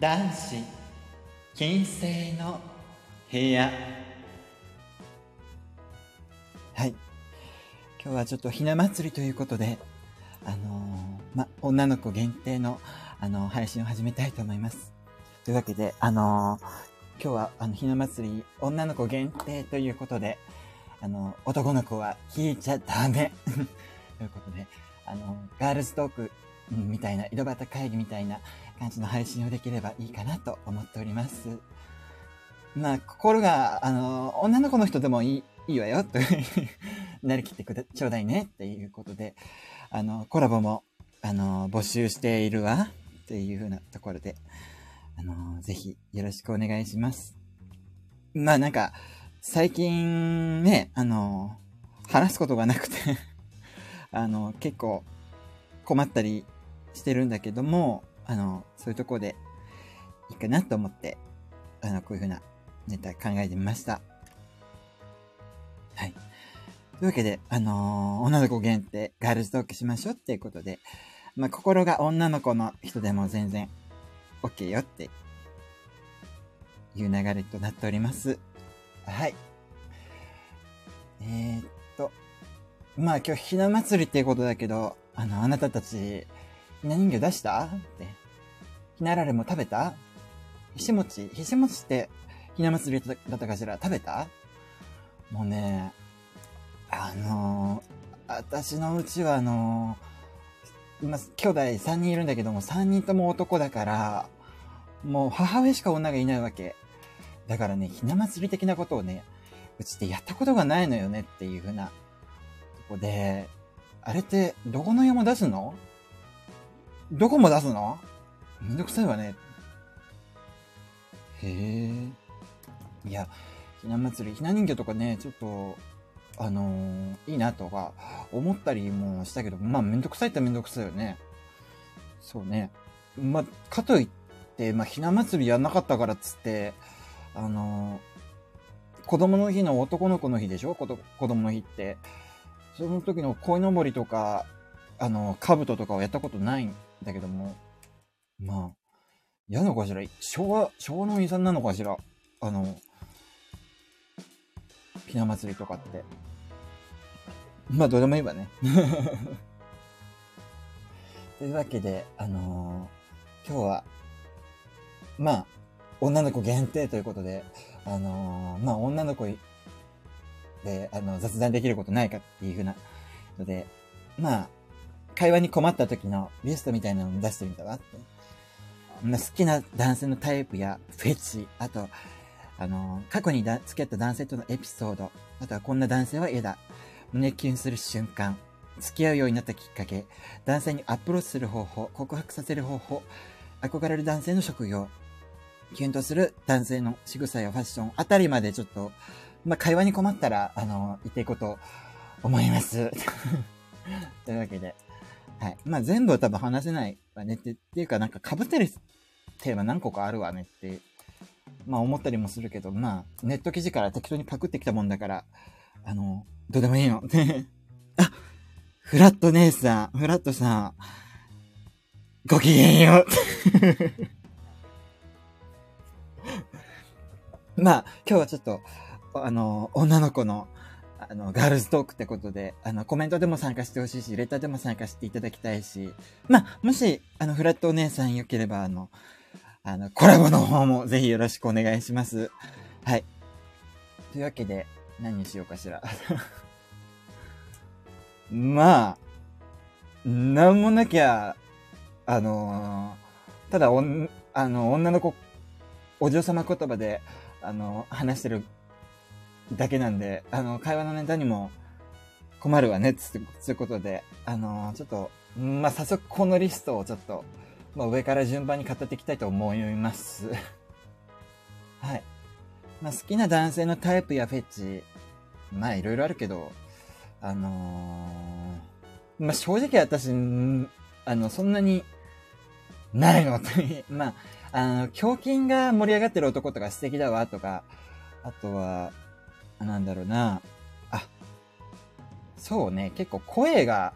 男子金星の部屋。はい。今日はちょっとひな祭りということであのー、ま女の子限定のあのー、配信を始めたいと思います。というわけであのー、今日はあのひな祭り女の子限定ということであの男の子は聞いちゃダメ。ということであのガールズトークみたいな井戸端会議みたいな感じの配信をできればいいかなと思っております。まあ、心が、あの、女の子の人でもいい、いいわよ、となりきってくだ、ちょうだいね、っていうことで、あの、コラボも、あの、募集しているわ、っていうふうなところで、あの、ぜひ、よろしくお願いします。まあ、なんか、最近、ね、あの、話すことがなくて あの、結構、困ったりしてるんだけども、あの、そういうとこでいいかなと思って、あの、こういう風なネタ考えてみました。はい。というわけで、あのー、女の子限定、ガールズトークしましょうっていうことで、まあ、心が女の子の人でも全然 OK よっていう流れとなっております。はい。えー、っと、まあ今日ひな祭りっていうことだけど、あの、あなたたち、ひな人形出した？って。ひなられも食べた？ひし餅ひし餅って、ひな祭りだったかしら？食べた？もうね、あのー、私のうちはあのー、今、兄弟3人いるんだけども、3人とも男だから、もう母親しか女がいないわけ。だからね、ひな祭り的なことをね、うちってやったことがないのよねっていうふうなとこで、あれって、どこの家も出すの？どこも出すの？めんどくさいわね。へえ。いや、ひな祭り、ひな人形とかね、ちょっと、あのー、いいなとか思ったりもしたけど、まあめんどくさいってめんどくさいよね。そうね。まあ、かといって、まあひな祭りやんなかったからっつって、あのー、子供の日の男の子の日でしょ？子供の日って。その時の鯉のぼりとか、あの、兜とかをやったことないだけども、まあ、嫌なのかしら？昭和、昭和の遺産なのかしら？あの、ひな祭りとかって。まあ、どうでもいいわね。というわけで、あのー、今日は、まあ、女の子限定ということで、あのー、まあ、女の子で、あの、雑談できることないかっていうふうなので、まあ、会話に困った時のリストみたいなのを出してみたわって。好きな男性のタイプやフェチ、あと、あの、過去にだ付き合った男性とのエピソード、あとはこんな男性は嫌だ。胸キュンする瞬間、付き合うようになったきっかけ、男性にアプローチする方法、告白させる方法、憧れる男性の職業、キュンとする男性の仕草やファッション。あたりまでちょっとまあ、会話に困ったら、あの、言っていこうと思います。というわけで、はい。まあ、全部は多分話せないわねって、っていうかなんか被ってるテーマ何個かあるわねって、まあ思ったりもするけど、まあ、ネット記事から適当にパクってきたもんだから、あの、どうでもいいの。あ、フラット姉さん、フラットさん、ごきげんよう。まあ、今日はちょっと、あの、女の子の、あの、ガールズトークってことで、あの、コメントでも参加してほしいし、レターでも参加していただきたいし、まあ、もし、あの、フラットお姉さん良ければ、あの、あの、コラボの方もぜひよろしくお願いします。はい。というわけで、何にしようかしら。まあ、なんもなきゃ、あのー、ただおん、あの、女の子、お嬢様言葉で、あの、話してるだけなんで、あの、会話のネタにも困るわね、つっていうことで、あのちょっと、まあ、早速このリストをちょっと、まあ、上から順番に語っていきたいと思います。はい。まあ、好きな男性のタイプやフェチ、まあ、いろいろあるけど、あのー、まあ、正直私、あの、そんなに、ないの まあ、あの、胸筋が盛り上がってる男とか素敵だわ、とか、あとは、なんだろうな。あ、そうね。結構声が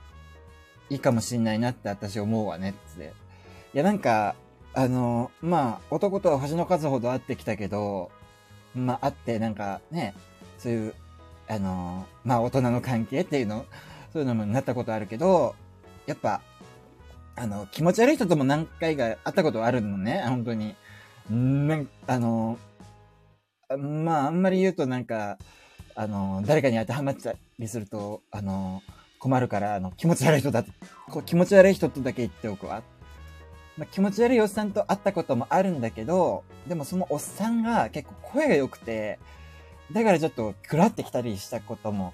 いいかもしんないなって私思うわねって。いや、なんか、あの、まあ、男とは星の数ほど会ってきたけど、まあ、会ってなんかね、そういう、あの、まあ、大人の関係っていうの、そういうのもなったことあるけど、やっぱ、あの、気持ち悪い人とも何回か会ったことあるのね、本当に。んなんあの、まあ、あんまり言うとなんか、あの、誰かに当てはまったりすると、あの、困るから、あの、気持ち悪い人だ、こう気持ち悪い人とだけ言っておくわ。まあ、気持ち悪いおっさんと会ったこともあるんだけど、でもそのおっさんが結構声が良くて、だからちょっとくらってきたりしたことも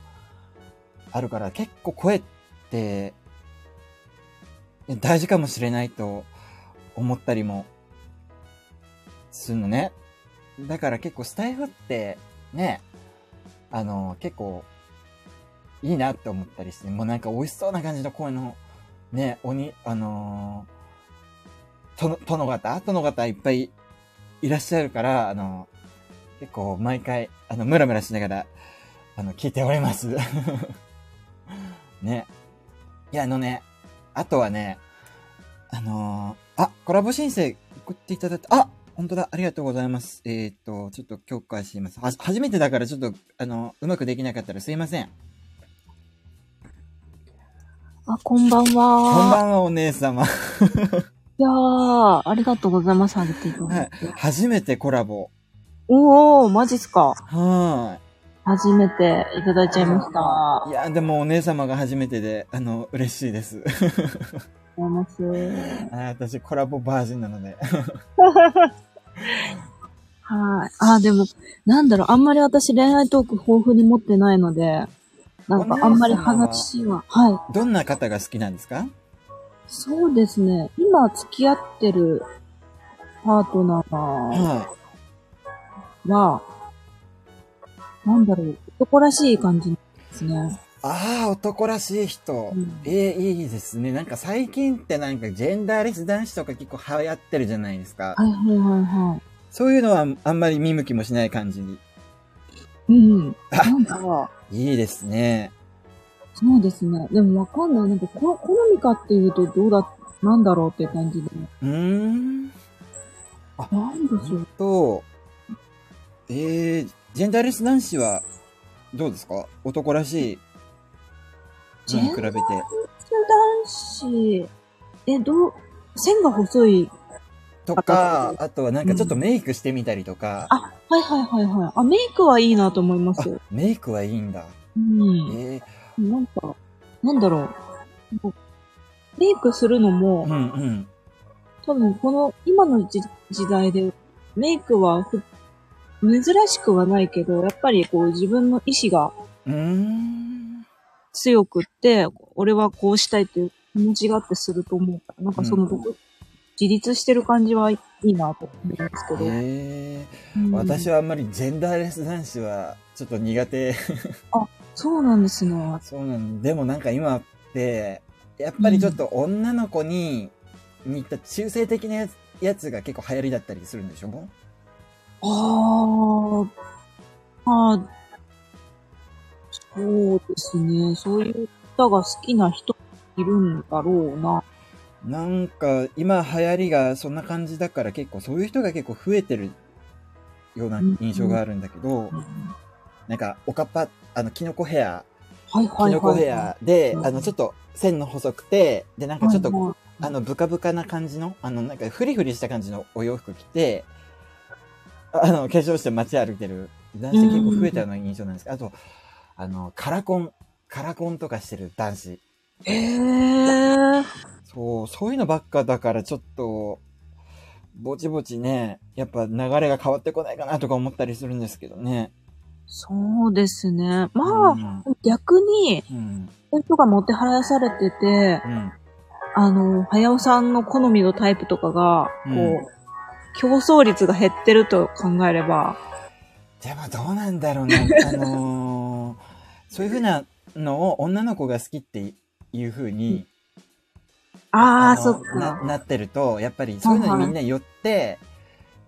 あるから、結構声って大事かもしれないと思ったりもするのね。だから結構スタイフってね、あの、結構いいなって思ったりして、もうなんか美味しそうな感じの声のね、鬼、あのー、と、殿方？殿方いっぱいいらっしゃるから、あの、結構毎回、あの、ムラムラしながら、あの、聞いております。ね。いや、あのね、あとはね、あのー、あ、コラボ申請送っていただいた、あ本当だ、ありがとうございます。えっ、と、ちょっと許可します。は、初めてだからちょっと、あの、うまくできなかったらすいません。あ、こんばんは。こんばんは、お姉様。いやー、ありがとうございます、あげていただいて。はい。初めてコラボ。おー、マジっすか。はい。初めていただいちゃいました。いや、でもお姉様が初めてで、あの、嬉しいです。あります。あ私、コラボバージンなので。はい。あ、でも、なんだろう、あんまり私恋愛トーク豊富に持ってないので、なんかあんまり話は、はい。どんな方が好きなんですか？そうですね。今付き合ってるパートナーは、は、なんだろう、男らしい感じですね。ああ、男らしい人。うん、ええー、いいですね。なんか最近ってなんかジェンダーレス男子とか結構流行ってるじゃないですか。はいはいはいはい。そういうのはあんまり見向きもしない感じに。うん。なんか。いいですね。そうですね。でもわかんない。なんかこ、好みかっていうとどうだ、なんだろうって感じで。うーん。あ、なんでしょう。と、えー、ジェンダーレス男子はどうですか？男らしいに比べて。男子、え、どう、線が細いとか、あとはなんかちょっとメイクしてみたりとか。うん、あ、はいはいはいはい。あ、メイクはいいなと思います。メイクはいいんだ。うん。ええー、なんか、なんだろう。メイクするのも、うんうん。多分この今の時代で、メイクは珍しくはないけど、やっぱりこう自分の意志が、うん。強くって、俺はこうしたいっていう気持ちがあってすると思うから、なんかその、うん、自立してる感じはいいなと思うんですけど。へうん、私はあんまりジェンダーレス男子はちょっと苦手。あ、そうなんですね。そうなんでもなんか今って、やっぱりちょっと女の子に似た中性的なやつが結構流行りだったりするんでしょ？ああ、ああ、そうですね。そういう歌が好きな人いるんだろうな。なんか、今流行りがそんな感じだから結構そういう人が結構増えてるような印象があるんだけど、うん、なんか、おかっぱ、あの、キノコヘア、はいはいはい、キノコヘアで、あの、ちょっと線の細くて、で、なんかちょっと、はいはい、あの、ブカブカな感じの、あの、なんかフリフリした感じのお洋服着て、あの、化粧して街歩いてる男性結構増えたような印象なんですけど、あと、あの、カラコン、カラコンとかしてる男子。ええー。そう、そういうのばっかだからちょっと、ぼちぼちね、やっぱ流れが変わってこないかなとか思ったりするんですけどね。そうですね。まあ、うん、逆に、うん、そういう人がもてはやされてて、うん、あの、早尾さんの好みのタイプとかが、こう、競争率が減ってると考えれば。でもどうなんだろうな。あのー、そういうふうなのを女の子が好きっていうふうに、ああ、そっかな。なってると、やっぱりそういうのにみんな寄って、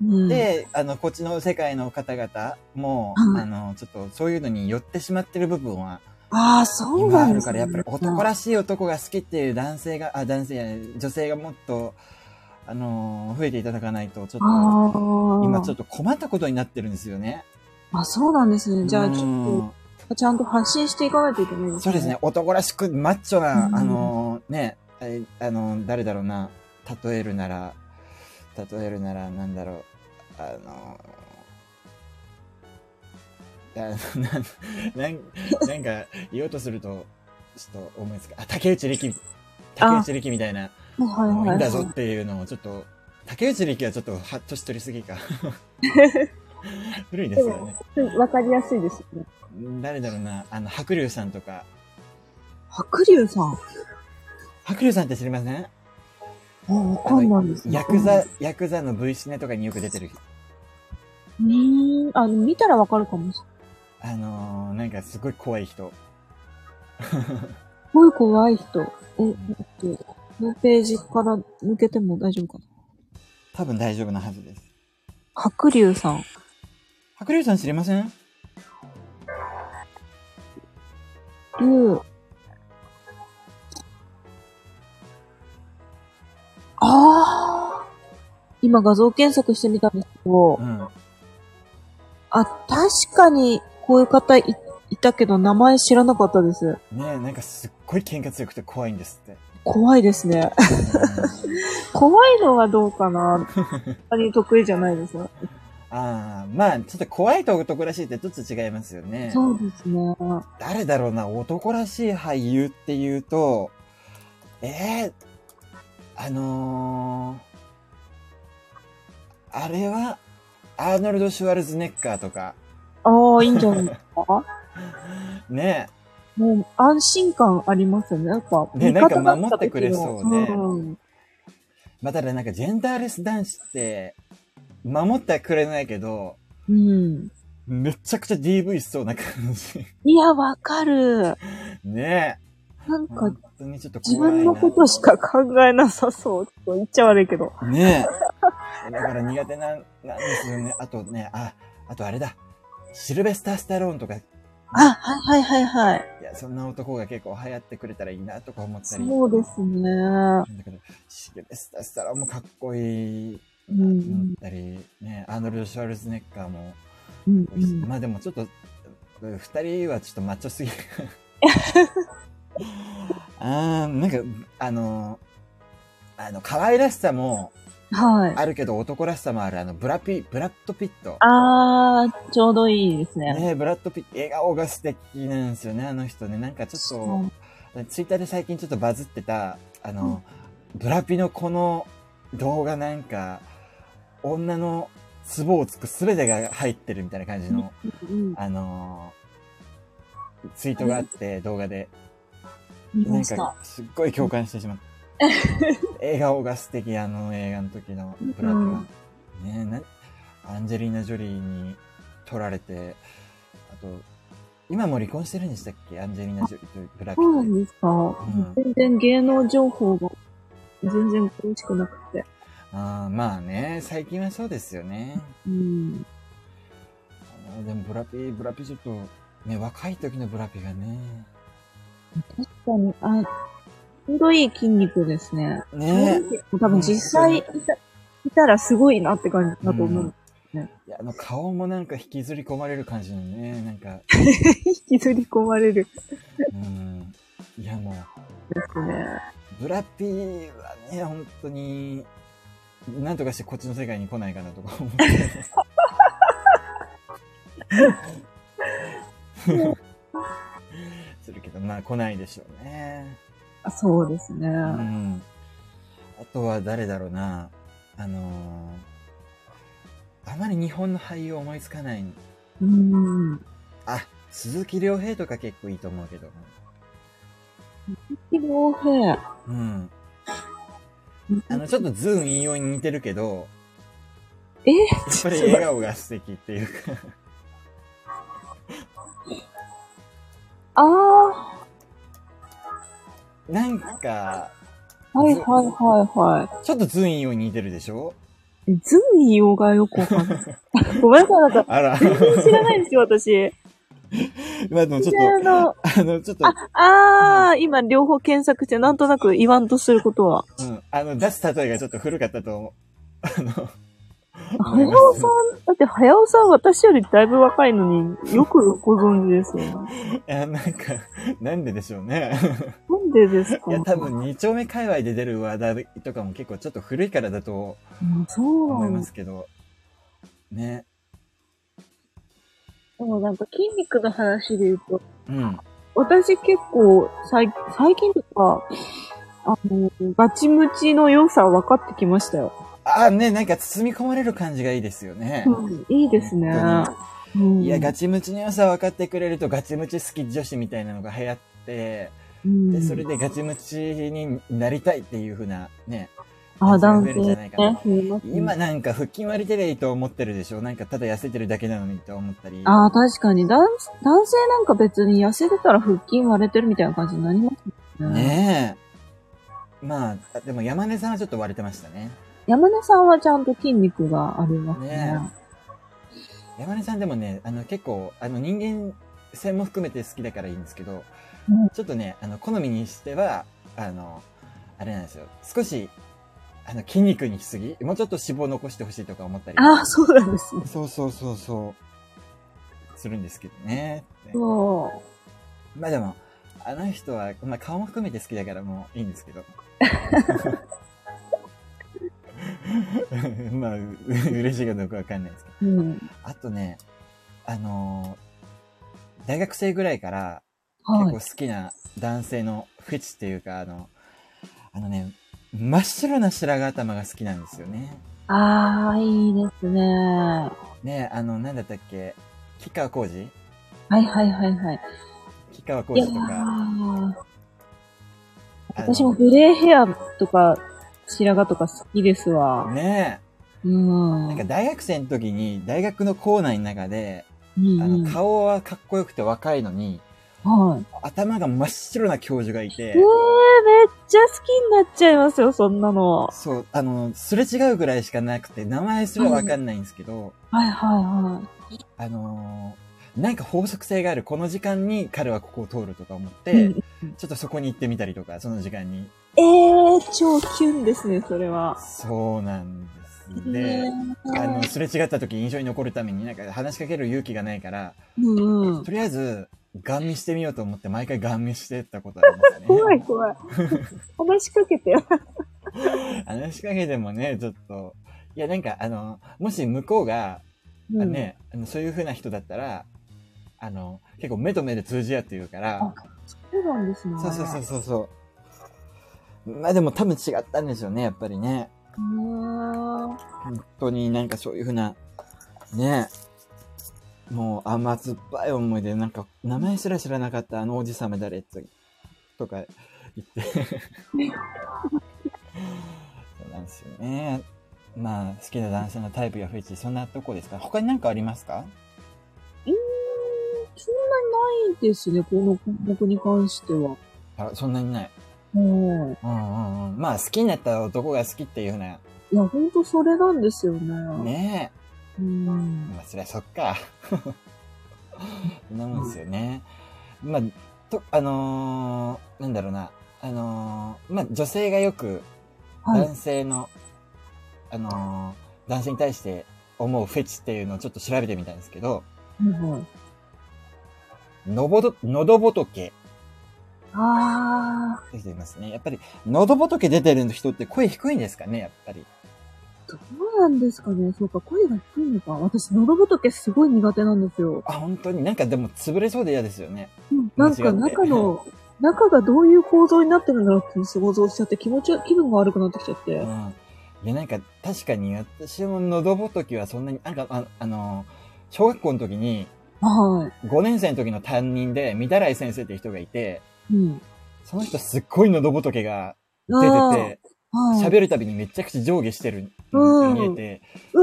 で、あの、こっちの世界の方々も、あの、ちょっとそういうのに寄ってしまってる部分は、ああ、そうなんですね。あるから、やっぱり男らしい男が好きっていう男性が、あ、男性や女性がもっと、あのー、増えていただかないと、ちょっと、今ちょっと困ったことになってるんですよね。あ、そうなんですね。じゃあ、ちょっと、ちゃんと発信していかないといけないですね。そうですね。男らしく、マッチョな、あのー、ね、あのー、誰だろうな、例えるなら、例えるなら、なんだろう、あのな、なん、なんか、言おうとすると、ちょっと思いつか、あ、竹内力、竹内力みたいな、はいはい、いいんだぞっていうのをちょっと、竹内力はちょっと、は、年取りすぎか。古いですよね。わかりやすいですね。誰だろうな、あの、白龍さんとか。白龍さん？白龍さんって知りません？あ、わかんないですね。ヤクザ、ヤクザの V シネとかによく出てる人。うん、あの、見たらわかるかもしれない。あのー、なんかすごい怖い人。すごい怖い人。え、えっと、このページから抜けても大丈夫かな？多分大丈夫なはずです。白龍さん。白龍さん知りません？龍。ああ。今画像検索してみたんですけど、うん、あ、確かにこういう方いいたけど名前知らなかったです。ねえ、なんかすっごい喧嘩強くて怖いんですって。怖いですね。怖いのはどうかな。あに得意じゃないですよ。ああ、まあ、ちょっと怖いと男らしいってちょっと違いますよね。そうですね。誰だろうな、男らしい俳優っていうと、ええー、あのー、あれは、アーノルド・シュワルズネッカーとか。ああ、いいんじゃないですか？ねえ。もう安心感ありますよね。やっぱ。ね、なんか守ってくれそうね。うん、まあ、ただなんかジェンダーレス男子って、守ってはくれないけど、うん。めちゃくちゃ DV しそうな感じ。いや、わかる。ねえ。なんか、自分のことしか考えなさそう。と言っちゃ悪いけど。ねえ。だから苦手なんなんですよね。あとね、あ、あとあれだ。シルベスター・スタローンとか。あ、はいはいはいはい。いや、そんな男が結構流行ってくれたらいいなとか思ったり。そうですね。だけど、シルベスター・スタローンもかっこいい。思ったり、ね、アーノルド・シュワルズネッカーも、うんうん、まあでもちょっと、二人はちょっとマッチョすぎる。あー、なんか、あの、あの、可愛らしさも、はい。あるけど男らしさもある、あの、ブラピ、ブラッドピット。あー、ちょうどいいですね。ねブラッドピット、笑顔が素敵なんですよね、あの人ね。なんかちょっと、ツイッターで最近ちょっとバズってた、あの、うん、ブラピのこの動画なんか、女のツボをつくすべてが入ってるみたいな感じの、あのー、ツイートがあって、動画で。なんか、すっごい共感してしまった。笑顔が素敵、あの映画の時のブラピが。ねな、アンジェリーナ・ジョリーに取られて、あと、今も離婚してるんでしたっけ？アンジェリーナ・ジョリーとブラピそうなんですか、うん、全然芸能情報が全然詳しくなくて。あまあね、最近はそうですよね。うん。あでもブラピ、ブラピちょっと、ね、若い時のブラピがね。確かに、あ、ちょうどいい筋肉ですね。ね多分実際いたらすごいなって感じだと思う。うん、いや、あの顔もなんか引きずり込まれる感じのね、なんか。引きずり込まれる。うん。いやもう。ですね。ブラピはね、本当に、なんとかしてこっちの世界に来ないかなとか思って。するけど、まあ来ないでしょうね。そうですね。うん。あとは誰だろうな。あのー、あまり日本の俳優思いつかない。うん。あ、鈴木亮平とか結構いいと思うけど。鈴木亮平。うん。あの、ちょっとズーン引用に似てるけど、え？やっぱり笑顔が素敵っていうかああ。なんか、はいはいはいはい。ちょっとズーン引用に似てるでしょ？ズーン引用がよくわかんない。ごめんなさい、なんか、あら。全然知らないんですよ、私。まあでもちょっと、あの、あの、ちょっと、あ、あー、今両方検索して、なんとなく言わんとすることは。うん、あの、出す例えがちょっと古かったと思う。あの、はやおさん、だってはやおさん私よりだいぶ若いのによくご存知ですよね。いや、なんか、なんででしょうね。なんでですか？いや、多分二丁目界隈で出る話題とかも結構ちょっと古いからだと思いんです。すけど、ね。でもなんか筋肉の話で言うと、うん。私結構最最近とか、あの、ガチムチの良さ分かってきましたよ。あ、ね、なんか包み込まれる感じがいいですよね。うん、いいですね。うん、いや、ガチムチの良さ分かってくれるとガチムチ好き女子みたいなのが流行って、うんで、それでガチムチになりたいっていう風なね。あ、男性今なんか腹筋割りてりゃいいと思ってるでしょ？なんかただ痩せてるだけなのにと思ったり。ああ、確かに。男、男性なんか別に痩せてたら腹筋割れてるみたいな感じになりますね。ねえ。まあ、でも山根さんはちょっと割れてましたね。山根さんはちゃんと筋肉がありますね。ね山根さんでもね、あの結構、あの人間性も含めて好きだからいいんですけど、うんちょっとね、あの、好みにしては、あの、あれなんですよ。少し、あの、筋肉にしすぎ？もうちょっと脂肪残してほしいとか思ったり。ああ、そうなんですね。そうそうそうそう。するんですけどね。そまあでも、あの人は、まあ顔も含めて好きだからもういいんですけど。まあ、う嬉しいかどうかわかんないですけど。う。うん。あとね、あのー大学生ぐらいからはい。結構好きな男性のフェチっていうか、あの、あのね、真っ白な白髪頭が好きなんですよね。ああ、いいですね。はねあの、なんだったっけ、吉川浩司？いはいはいはい。吉川浩司とか。私もグレーヘアとか白髪とか好きですわ。ねうん。なんか大学生の時に大学の校内の中で、うんうんあの、顔はかっこよくて若いのに、はい。頭が真っ白な教授がいてえー、、めっちゃ好きになっちゃいますよ、そんなの。そう、あの、すれ違うぐらいしかなくて、名前すらわかんないんですけど、はいはいはい。あのーなんか法則性がある、この時間に彼はここを通るとか思って、うんちょっとそこに行ってみたりとか、その時間に。えー、超キュンですね、それは。そうなんです。で、ねあの、すれ違った時印象に残るためになんか話しかける勇気がないから、うんうん。とりあえず、ガン見してみようと思って毎回ガン見してったことありますね。怖い怖い。話しかけてよ。話しかけてもね、ちょっと、いやなんかあの、もし向こうが、あうん、ね、あのそういう風な人だったら、あの、結構目と目で通じ合って言うからあ、そうなんですね。そうそうそうそうそう。まあでも多分違ったんでしょうね、やっぱりね。本当になんかそういう風な、ね、もう甘酸っぱい思いで、なんか名前すら知らなかったあのおじさま誰とか言って。そうなんですよね。まあ、好きな男性のタイプやフェチ、そんなとこですか？他に何かありますか？うーん、そんなにないですね、この項目に関しては。あ、そんなにない。うん。うんうんうん。まあ、好きになった男が好きっていうふうな、いや、ほんとそれなんですよね。ねえ。うん。まあ、そりゃそっか。そんなもんですよね。まあ、と、あのーなんだろうな。あのーまあ、女性がよくはい。男性の、あのー男性に対して思うフェチっていうのをちょっと調べてみたんですけど、うんうんのぼど、喉仏あってますね。やっぱり、喉仏出てる人って声低いんですかね、やっぱり。ー、どうなんですかね。そうか、声が低いのか。私、喉仏すごい苦手なんですよ。あ、本当に？なんかでも潰れそうで嫌ですよね。うん、なんか中の、中がどういう構造になってるんだろうって想像しちゃって気持ち、気分が悪くなってきちゃって。うん。いや、なんか、確かに私も喉仏はそんなに、なんか、ああの、小学校の時に、は5年生の時の担任で、三田来先生っていう人がいて、い。うん。その人すっごい喉仏が出あてて。喋るたびにめちゃくちゃ上下してるうん見えて、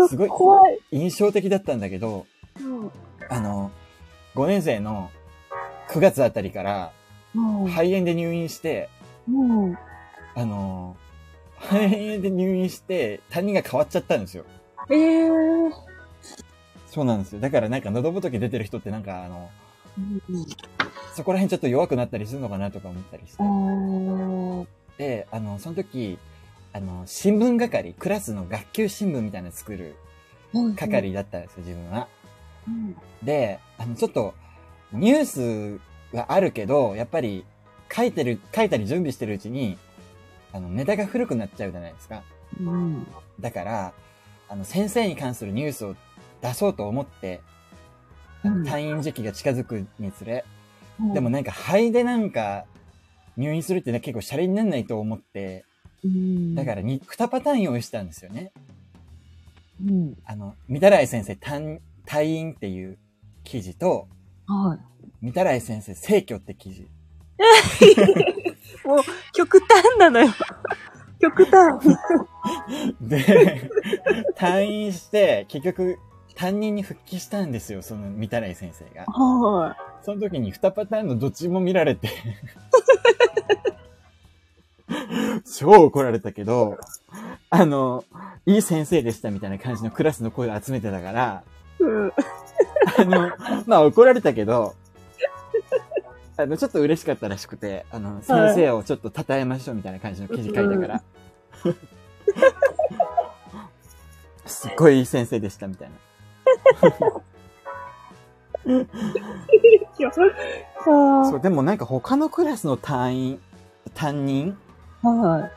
すごい。印象的だったんだけど、うん。あの、5年生の9月あたりから、うん。肺炎で入院して、うん。あの、肺炎で入院して、担任が変わっちゃったんですよ。えー。そうなんですよ。だからなんか喉仏出てる人ってなんかあの、そこら辺ちょっと弱くなったりするのかなとか思ったりして。で、あの、その時、あの、新聞係、クラスの学級新聞みたいなの作る係だったんですよ、自分は。で、あの、ちょっと、ニュースはあるけど、やっぱり、書いてる、書いたり準備してるうちに、あの、ネタが古くなっちゃうじゃないですか。うん、だから、あの、先生に関するニュースを出そうと思って、退院時期が近づくにつれ、うん、でもなんか肺でなんか入院するってね結構シャレになんないと思って、うん、だから2、2パターン用意したんですよね。うん、あの、三田来先生退院っていう記事と、はい。三田来先生生去って記事。もう、極端なのよ。極端。で、退院して、結局、担任に復帰したんですよ、その三田来先生が。はい。その時に2パターンのどっちも見られて 超怒られたけど、あの、いい先生でしたみたいな感じのクラスの声を集めてたから、うん、あの、まあ怒られたけど、あの、ちょっと嬉しかったらしくて、あの、先生をちょっと称えましょうみたいな感じの記事書いたから。すっごいいい先生でしたみたいな。そう、でもなんか他のクラスの担員、担任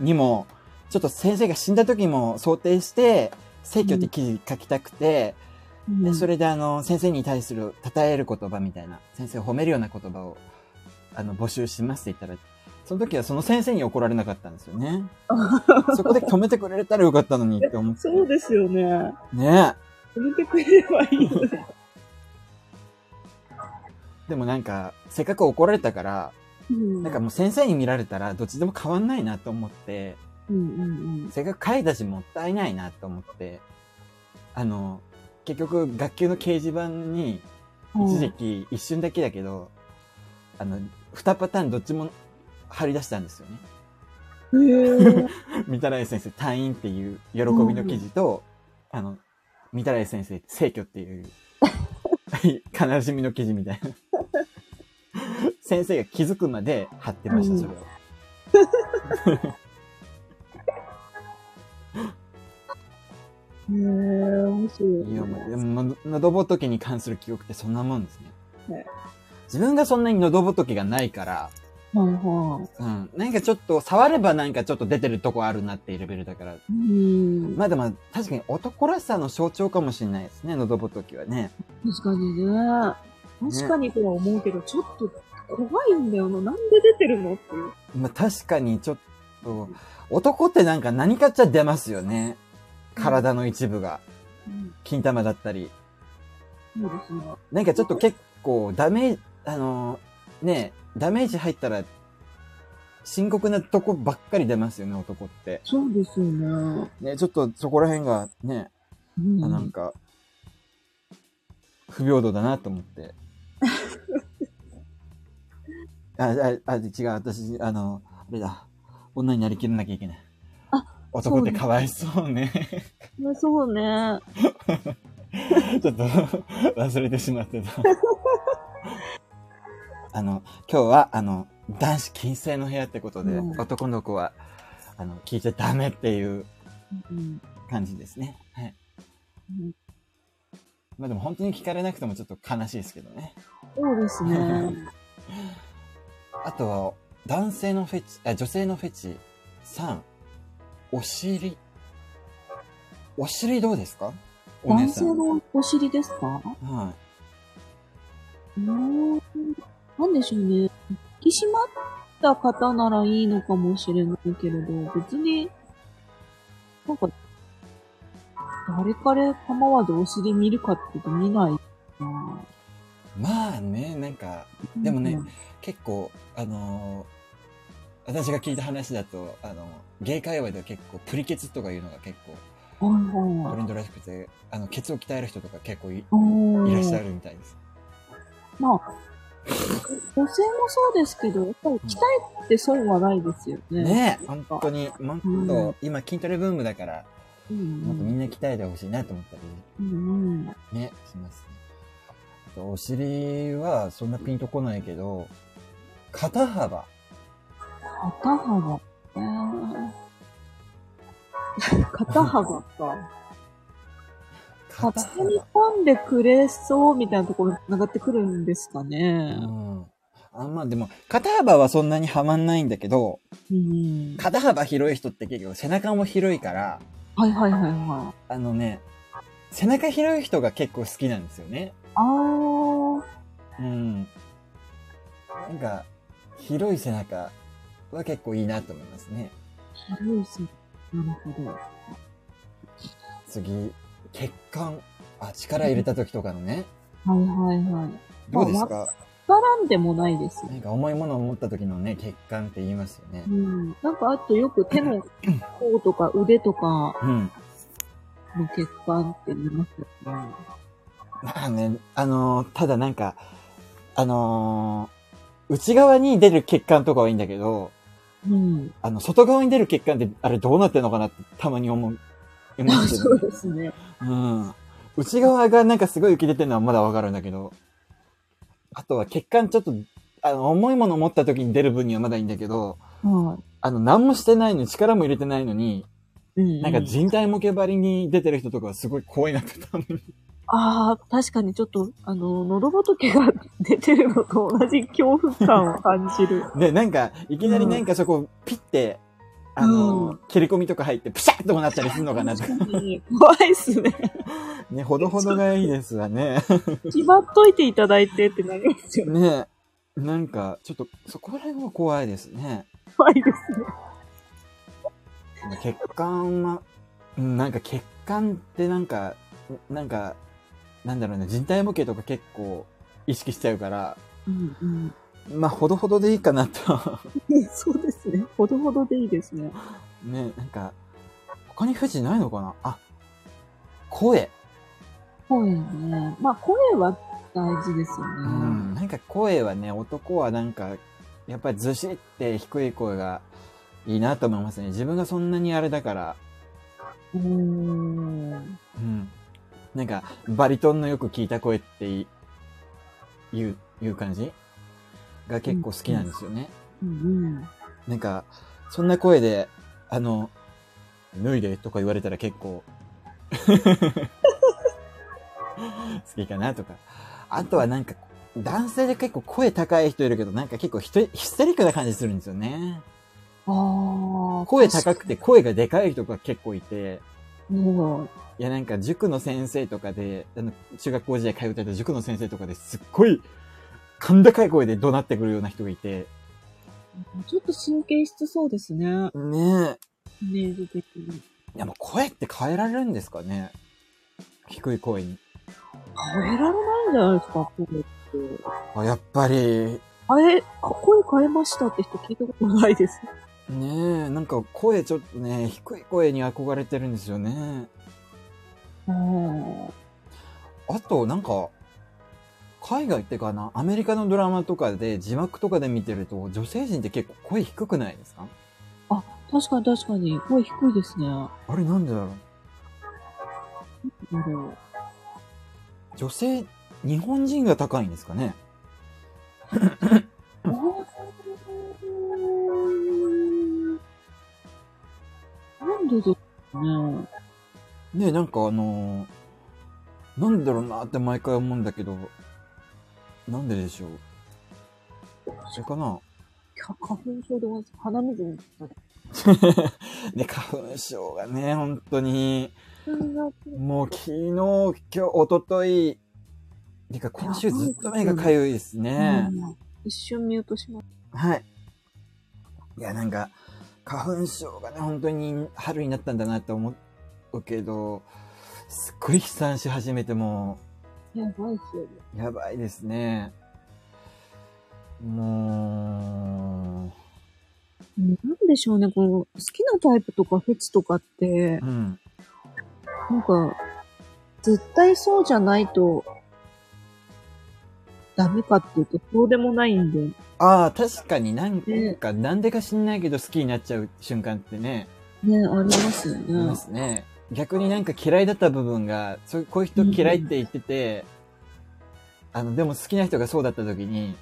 にも、ちょっと先生が死んだ時も想定して、生去って記事書きたくて、うん、でそれであの、先生に対する称える言葉みたいな、先生を褒めるような言葉を、あの、募集しますって言ったら、その時はその先生に怒られなかったんですよね。そこで止めてくれたらよかったのにって思って。そうですよね。ね止めてくれればいいのに。でもなんか、せっかく怒られたから、うん、なんかもう先生に見られたらどっちでも変わんないなと思って、うんうんうん、せっかく書いたしもったいないなと思って、あの、結局学級の掲示板に一時期一瞬だけだけど、あの、二パターンどっちも貼り出したんですよね。へー。三田来先生退院っていう喜びの記事と、うん、あの、三田来先生逝去っていう 悲しみの記事みたいな先生が気づくまで貼ってました、それを。へえー、面白い、ね。いや、もう、でも、喉仏に関する記憶ってそんなもんですね。ね自分がそんなに喉仏がないから、はいはい。うん。なんかちょっと、触ればなんかちょっと出てるとこあるなっていうレベルだから。うん。まあでも、確かに男らしさの象徴かもしれないですね、喉仏はね。確かにね。確かにとは思うけど、ね、ちょっと怖いんだよな。なんで出てるのっていう。まあ確かにちょっと、男ってなんか何かっちゃ出ますよね。体の一部が。うん、金玉だったり。そうですね。なんかちょっと結構ダメージ、あのー、ね、ダメージ入ったら、深刻なとこばっかり出ますよね、男って。そうですよね。ね、ちょっとそこら辺がね、うん、なんか、不平等だなと思って。あ、あ、あ、違う、私、あの、あれだ。女になりきらなきゃいけない。あ、男ってかわいそうね。そうね。ちょっと忘れてしまってた。あの、今日は、あの、男子禁制の部屋ってことで、うん、男の子は、あの、聞いちゃダメっていう感じですね。はい。うん、まあでも本当に聞かれなくてもちょっと悲しいですけどね。そうですね。あとは、男性のフェチ、あ、女性のフェチ3、お尻。お尻どうですか？男性のお尻ですか？はい。うん。なんでしょうね。引き締まった方ならいいのかもしれないけれど、別に、なんか、誰彼構わずお尻見るかって言うと見ないなまあね、なんか、でもね、うん、結構、あのー、私が聞いた話だと、あの、芸界隈では結構、プリケツとかいうのが結構、トレンドらしくて、あの、ケツを鍛える人とか結構いいらっしゃるみたいです。まあ、女性もそうですけど、やっぱり鍛えて損はないですよね。ねえ、本当に、もっと、うん、今筋トレブームだから、うん、もっとみんな鍛えてほしいなと思ったり、うん、ね、しますね。お尻はそんなピンとこないけど、肩幅。肩幅。えー、肩幅か。肩幅。に込んでくれそうみたいなところに繋がってくるんですかね。うん。あまあでも、肩幅はそんなにはまんないんだけど、うん、肩幅広い人って結構背中も広いから、はいはいはいはい。あのね、背中広い人が結構好きなんですよね。ああ。うん。なんか、広い背中は結構いいなと思いますね。広い背中。なるほど。次、血管。あ、力入れた時とかのね。はいはいはい。どうですか？からんでもないです。なんか重いものを持った時のね、血管って言いますよね。うん。なんかあとよく手の甲とか腕とかの血管って言いますよね。まあね、あのー、ただなんか、あのー、内側に出る血管とかはいいんだけど、うん。あの、外側に出る血管ってあれどうなってんのかなってたまに思う。思そうですね。うん。内側がなんかすごい浮き出てるのはまだわかるんだけど、あとは血管ちょっと、あの、重いものを持った時に出る分にはまだいいんだけど、はい。あの、何もしてないのに、力も入れてないのに、うん、うん、なんか人体模型張りに出てる人とかはすごい怖いなってたまに。ああ、確かにちょっと、あの、喉仏が出てるのと同じ恐怖感を感じる。で、なんか、いきなりなんかそこ、ピッて、あの、うん、切り込みとか入って、プシャッとなったりするのかなと。怖いっすね。ね、ほどほどがいいですわね。決まっといていただいてってなりますよね。ね。なんか、ちょっと、そこら辺は怖いですね。怖いですね。血管は、なんか血管ってなんか、なんか、なんだろうね、人体模型とか結構意識しちゃうから、うんうんまあ、ほどほどでいいかなと そうですね。ほどほどでいいですね。ね、なんか、他に富士ないのかな？あ、声。声ね。まあ、声は大事ですよね。うん。なんか声はね、男はなんか、やっぱりずしって低い声がいいなと思いますね。自分がそんなにあれだから。うーん。うん。なんか、バリトンのよく聞いた声っていう、いう感じ？が結構好きなんですよね。うん、うん、なんか、そんな声で、あの、脱いでとか言われたら結構 好きかなとか。あとはなんか、男性で結構声高い人いるけど、なんか結構ヒステリックな感じするんですよね。あ声高くて声がでかい人が結構いて。もう。いやなんか塾の先生とかで、あの、中学校時代通ってた塾の先生とかですっごい、甲高い声で怒鳴ってくるような人がいて。ちょっと神経質そうですね。ねえ。イメージ的に。いやもう声って変えられるんですかね？低い声に。変えられないんじゃないですか、声って。あ、やっぱり。あれ、声変えましたって人聞いたことないです。ねえ、なんか声ちょっとね、低い声に憧れてるんですよね。うん。あと、なんか、海外ってかな、アメリカのドラマとかで字幕とかで見てると、女性陣って結構声低くないですか？あ、確かに確かに。声低いですね。あれなんでだろう？なんだろう。女性、日本人が高いんですかね？なんでですね。ねなんかあのー、なんだろうなって毎回思うんだけど、なんででしょう？それかな？花粉症で鼻水に ね、花粉症がね、本当に。もう昨日、今日、おととい、てか今週ずっと目がかゆいですね。一瞬ミュートします。はい。いや、なんか、花粉症がね、本当に春になったんだなって思うけど、すっごい飛散し始めても、やばいっすよね。やばいですね。もう、なんでしょうね、この、好きなタイプとかフェチとかって、うん、なんか、絶対そうじゃないと、ダメかっていうと、そうでもないんで。ああ、確かになんか、なんでか知んないけど好きになっちゃう瞬間ってね。ね、ありますよね。ありますね。逆になんか嫌いだった部分が、そうこういう人嫌いって言ってて、あの、でも好きな人がそうだった時に、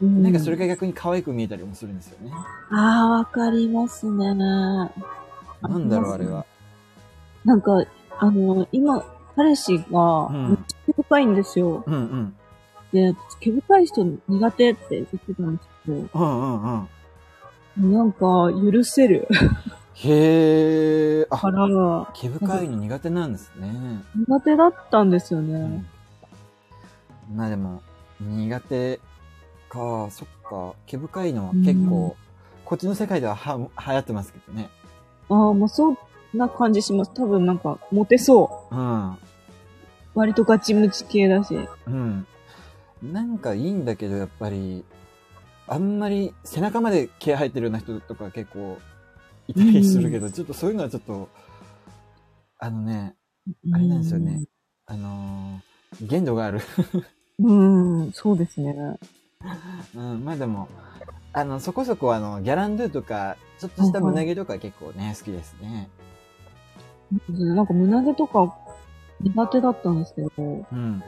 なんかそれが逆に可愛く見えたりもするんですよね。ああ、わかりますね。なんだろう、あれは。なんか、あの、今、彼氏が、めっちゃ毛深いんですよ。うんうん。で、毛深い人苦手って言ってたんですけど、うんうんうん。なんか、許せる。へえ。あ、から、毛深いの苦手なんですね。苦手だったんですよね。うん、まあでも、苦手か、そっか。毛深いのは結構、うん、こっちの世界ではは流行ってますけどね。ああ、まあそんな感じします。多分なんか、モテそう。うん。割とガチムチ系だし。うん。なんかいいんだけど、やっぱり、あんまり背中まで毛生えてるような人とか結構いたりするけど、うん、ちょっとそういうのはちょっと、あのね、あれなんですよね。あのー、限度があるうん、そうですね。うん、まあでも、あの、そこそこあの、ギャランドゥとか、ちょっとした胸毛とか結構ね、好きですね。なんか胸毛とか苦手だったんですけど、うん。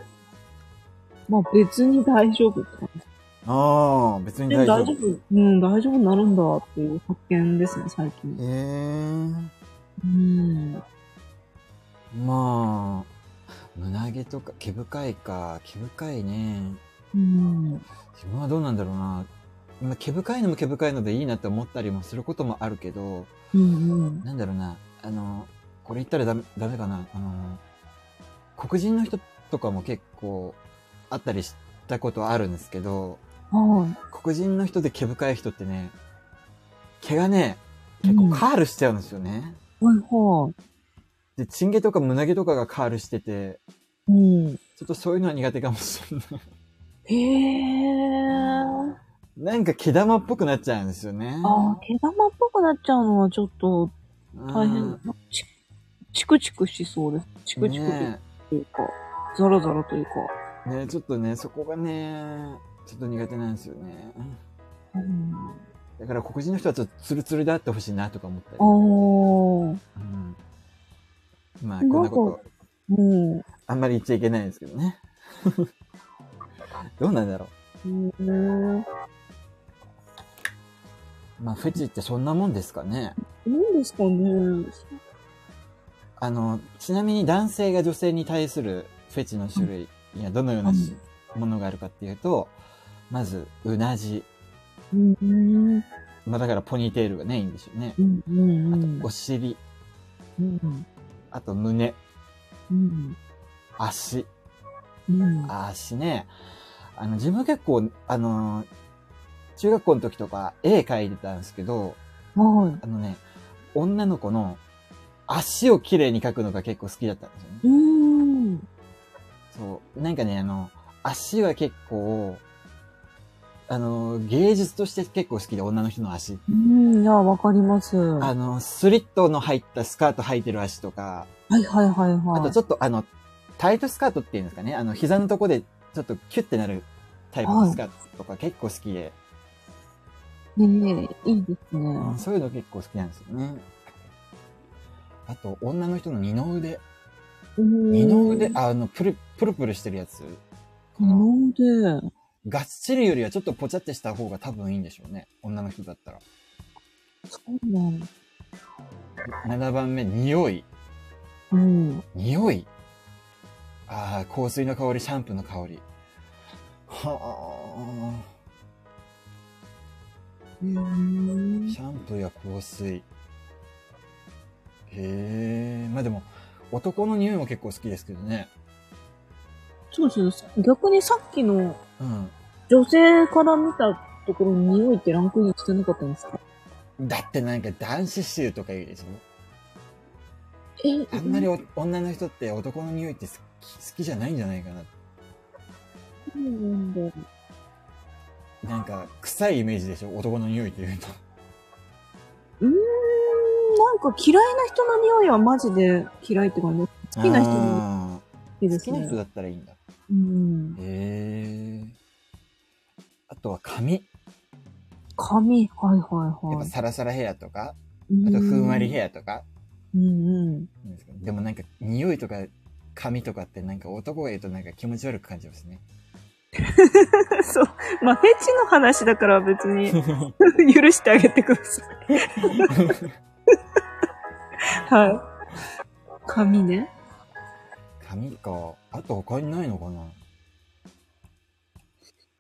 まあ別に大丈夫って感じ。ああ、別に大丈夫。大丈夫。うん、大丈夫になるんだっていう発見ですね、最近。へえー。うん。まあ、胸毛とか、毛深いか、毛深いね。うん。自分はどうなんだろうな。今、毛深いのも毛深いのでいいなって思ったりもすることもあるけど、うんうん、なんだろうな。あの、これ言ったらダメ、ダメかな。あの、黒人の人とかも結構あったりしたことあるんですけど、はい、黒人の人で毛深い人ってね、毛がね、結構カールしちゃうんですよね。はい、はい。で、チンゲとか胸毛とかがカールしてて、うん。ちょっとそういうのは苦手かもしれない。へー。なんか毛玉っぽくなっちゃうんですよね。ああ、毛玉っぽくなっちゃうのはちょっと大変。チチクチクしそうです。チクチクというか、ね、ザラザラというか。ねちょっとね、そこがね、ちょっと苦手なんですよね。うん、だから黒人の人はちょっとツルツルであってほしいなとか思ったり。うん。まあ、こんなこと、うん、あんまり言っちゃいけないですけどね。どうなんだろう。うんまあ、フェチってそんなもんですかね。何ですかね。あの、ちなみに男性が女性に対するフェチの種類にはどのような、ものがあるかっていうと、まず、うなじ。うん、まあだからポニーテールがね、いいんでしょうね。うんうんうん、あと、お尻。うん、あと、胸。うん、足。うん、足ね。あの、自分結構、あの中学校の時とか絵描いてたんですけど、はい、あのね、女の子の足を綺麗に描くのが結構好きだったんですよね。うん。そう。なんかね、あの、足は結構、あの、芸術として結構好きで、女の人の足。うん、いや、わかります。あの、スリットの入ったスカート履いてる足とか。はいはいはいはい。あとちょっとあの、タイトスカートっていうんですかね。あの、膝のとこでちょっとキュッてなるタイプのスカートとか結構好きで。ねえ、いいですね、うん。そういうの結構好きなんですよね。あと、女の人の二の腕。二の腕、あの、プル、プルプルしてるやつ？二の腕。がっちりよりはちょっとぽちゃってした方が多分いいんでしょうね。女の人だったら。そうなんだ。7番目、匂い。うん。匂い？ああ、香水の香り、シャンプーの香り。はあ。シャンプーや香水。へえ。まあでも、男の匂いも結構好きですけどね。そうですね。逆にさっきの、うん。女性から見たところに匂いってランクインしてなかったんですか？だってなんか男子臭とか言うでしょ？えあんまり女の人って男の匂いって好き好きじゃないんじゃないかな。なんだ。なんか、臭いイメージでしょ？男の匂いって言うと。うーん、なんか嫌いな人の匂いはマジで嫌いって感じ。好きな人もいいですね。好きな人だったらいいんだ。うん。へえ。あとは髪。髪はいはいはい。やっぱサラサラヘアとか、あとふんわりヘアとか。うんうん。でもなんか、匂いとか髪とかってなんか男が言うとなんか気持ち悪く感じますね。そう。まあ、フェチの話だから別に 許してあげてください。はい。髪ね。髪か。あと他にないのかな？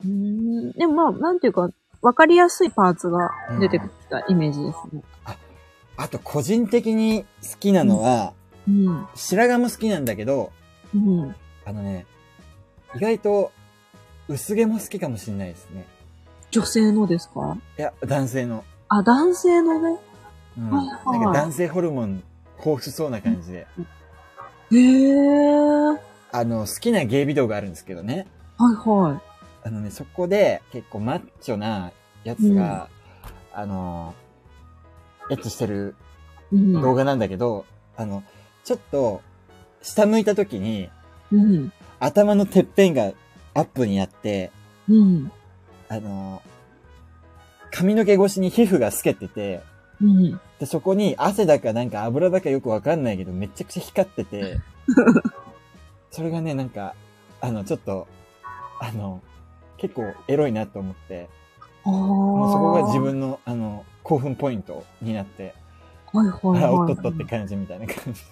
うん。でもまあ、なんていうか、わかりやすいパーツが出てきたイメージですね。うん、あ、あと個人的に好きなのは、うん。白髪も好きなんだけど、うん。あのね、意外と薄毛も好きかもしれないですね。女性のですか？いや、男性の。あ、男性のね。うん。はいはい、なんか男性ホルモン豊富そうな感じで。へえ。あの、好きなゲイビデオがあるんですけどね。はいはい。あのね、そこで結構マッチョなやつが、うん、あの、エッチしてる動画なんだけど、うん、あの、ちょっと、下向いた時に、うん、頭のてっぺんがアップになって、うん、あの、髪の毛越しに皮膚が透けてて、うん、で、そこに汗だかなんか油だかよくわかんないけど、めちゃくちゃ光ってて、それがね、なんか、あの、ちょっと、あの、結構エロいなと思って、もうそこが自分の、あの、興奮ポイントになって、はいはいはい、はい。おっとっとって感じみたいな感じ。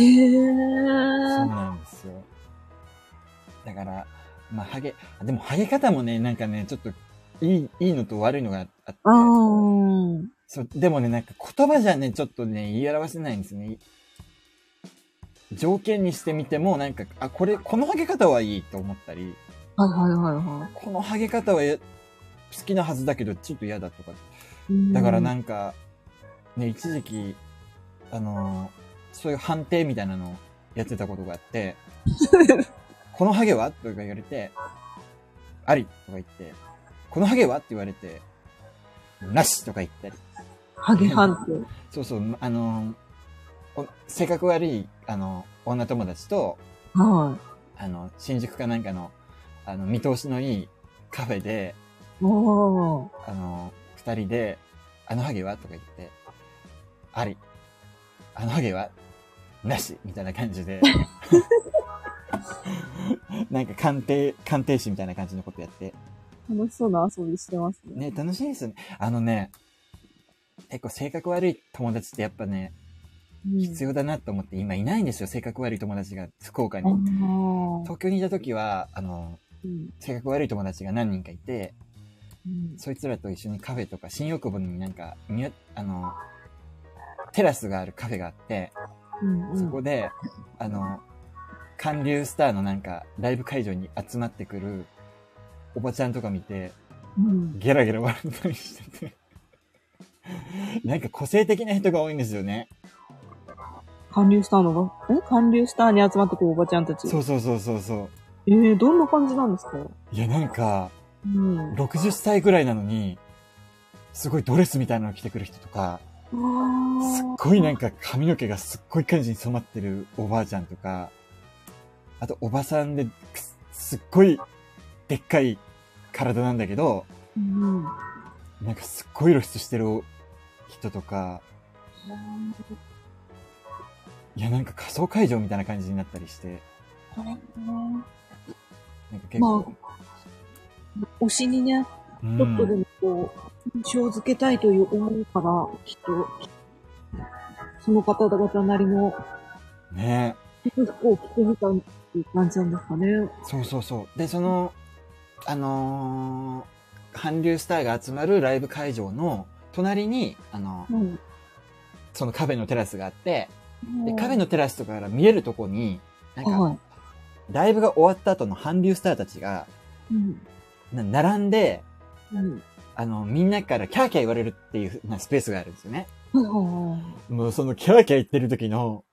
へえ。そうなんですよ。だから、まあ、ハゲ、でもハゲ方もね、なんかね、ちょっと、いい、いいのと悪いのがあって。そう、でもね、なんか言葉じゃね、ちょっとね、言い表せないんですね。条件にしてみても、なんか、あ、これ、このハゲ方はいいと思ったり。はいはいはいはい。このハゲ方は好きなはずだけど、ちょっと嫌だとか。だからなんか、ね、一時期、あのー、そういう判定みたいなのをやってたことがあって、このハゲは？とか言われて、ありとか言って、このハゲは？って言われて、なしとか言ったり。ハゲ判定。そうそう、あのー、性格悪い、あの、女友達と、はい。あの、新宿かなんかの、あの、見通しのいいカフェで、おあの、二人で、あのハゲはとか言って、あり。あのハゲはなしみたいな感じで。なんか鑑定、鑑定士みたいな感じのことやって。楽しそうな遊びしてますね。ね、楽しいですよね。あのね、結構性格悪い友達ってやっぱね、必要だなと思って今いないんですよ、性格悪い友達が福岡に。東京にいた時は、あの、うん、性格悪い友達が何人かいて、うん、そいつらと一緒にカフェとか新横文になんか、あの、テラスがあるカフェがあって、うんうん、そこで、あの、韓流スターのなんか、ライブ会場に集まってくるおばちゃんとか見て、うん、ゲラゲラ笑ったりしてて。なんか個性的な人が多いんですよね。韓流スターのが、え？韓流スターに集まってくるおばちゃんたち。そうそうそうそうそう。ええー、どんな感じなんですか？いや、なんか、うん、60歳ぐらいなのに、すごいドレスみたいなの着てくる人とか、すっごいなんか髪の毛がすっごい感じに染まってるおばあちゃんとか、あとおばさんで、すっごいでっかい体なんだけど、うん、なんかすっごい露出してる人とか、いや、なんか仮想会場みたいな感じになったりして。なんか結構。まあ、推しにね、ちょっとでもこう、印象づけたいという思いから、きっと、その方々なりの、ね服を着てみたっていう感じなんですかね。そうそうそう。で、その、あのー、韓流スターが集まるライブ会場の隣に、あの、うん、そのカフェのテラスがあって、で、カフェのテラスとかから見えるとこに、なんか、はい、ライブが終わった後の韓流スターたちが、うん、並んで、うん、あの、みんなからキャーキャー言われるっていうなスペースがあるんですよね。もうそのキャーキャー言ってる時の、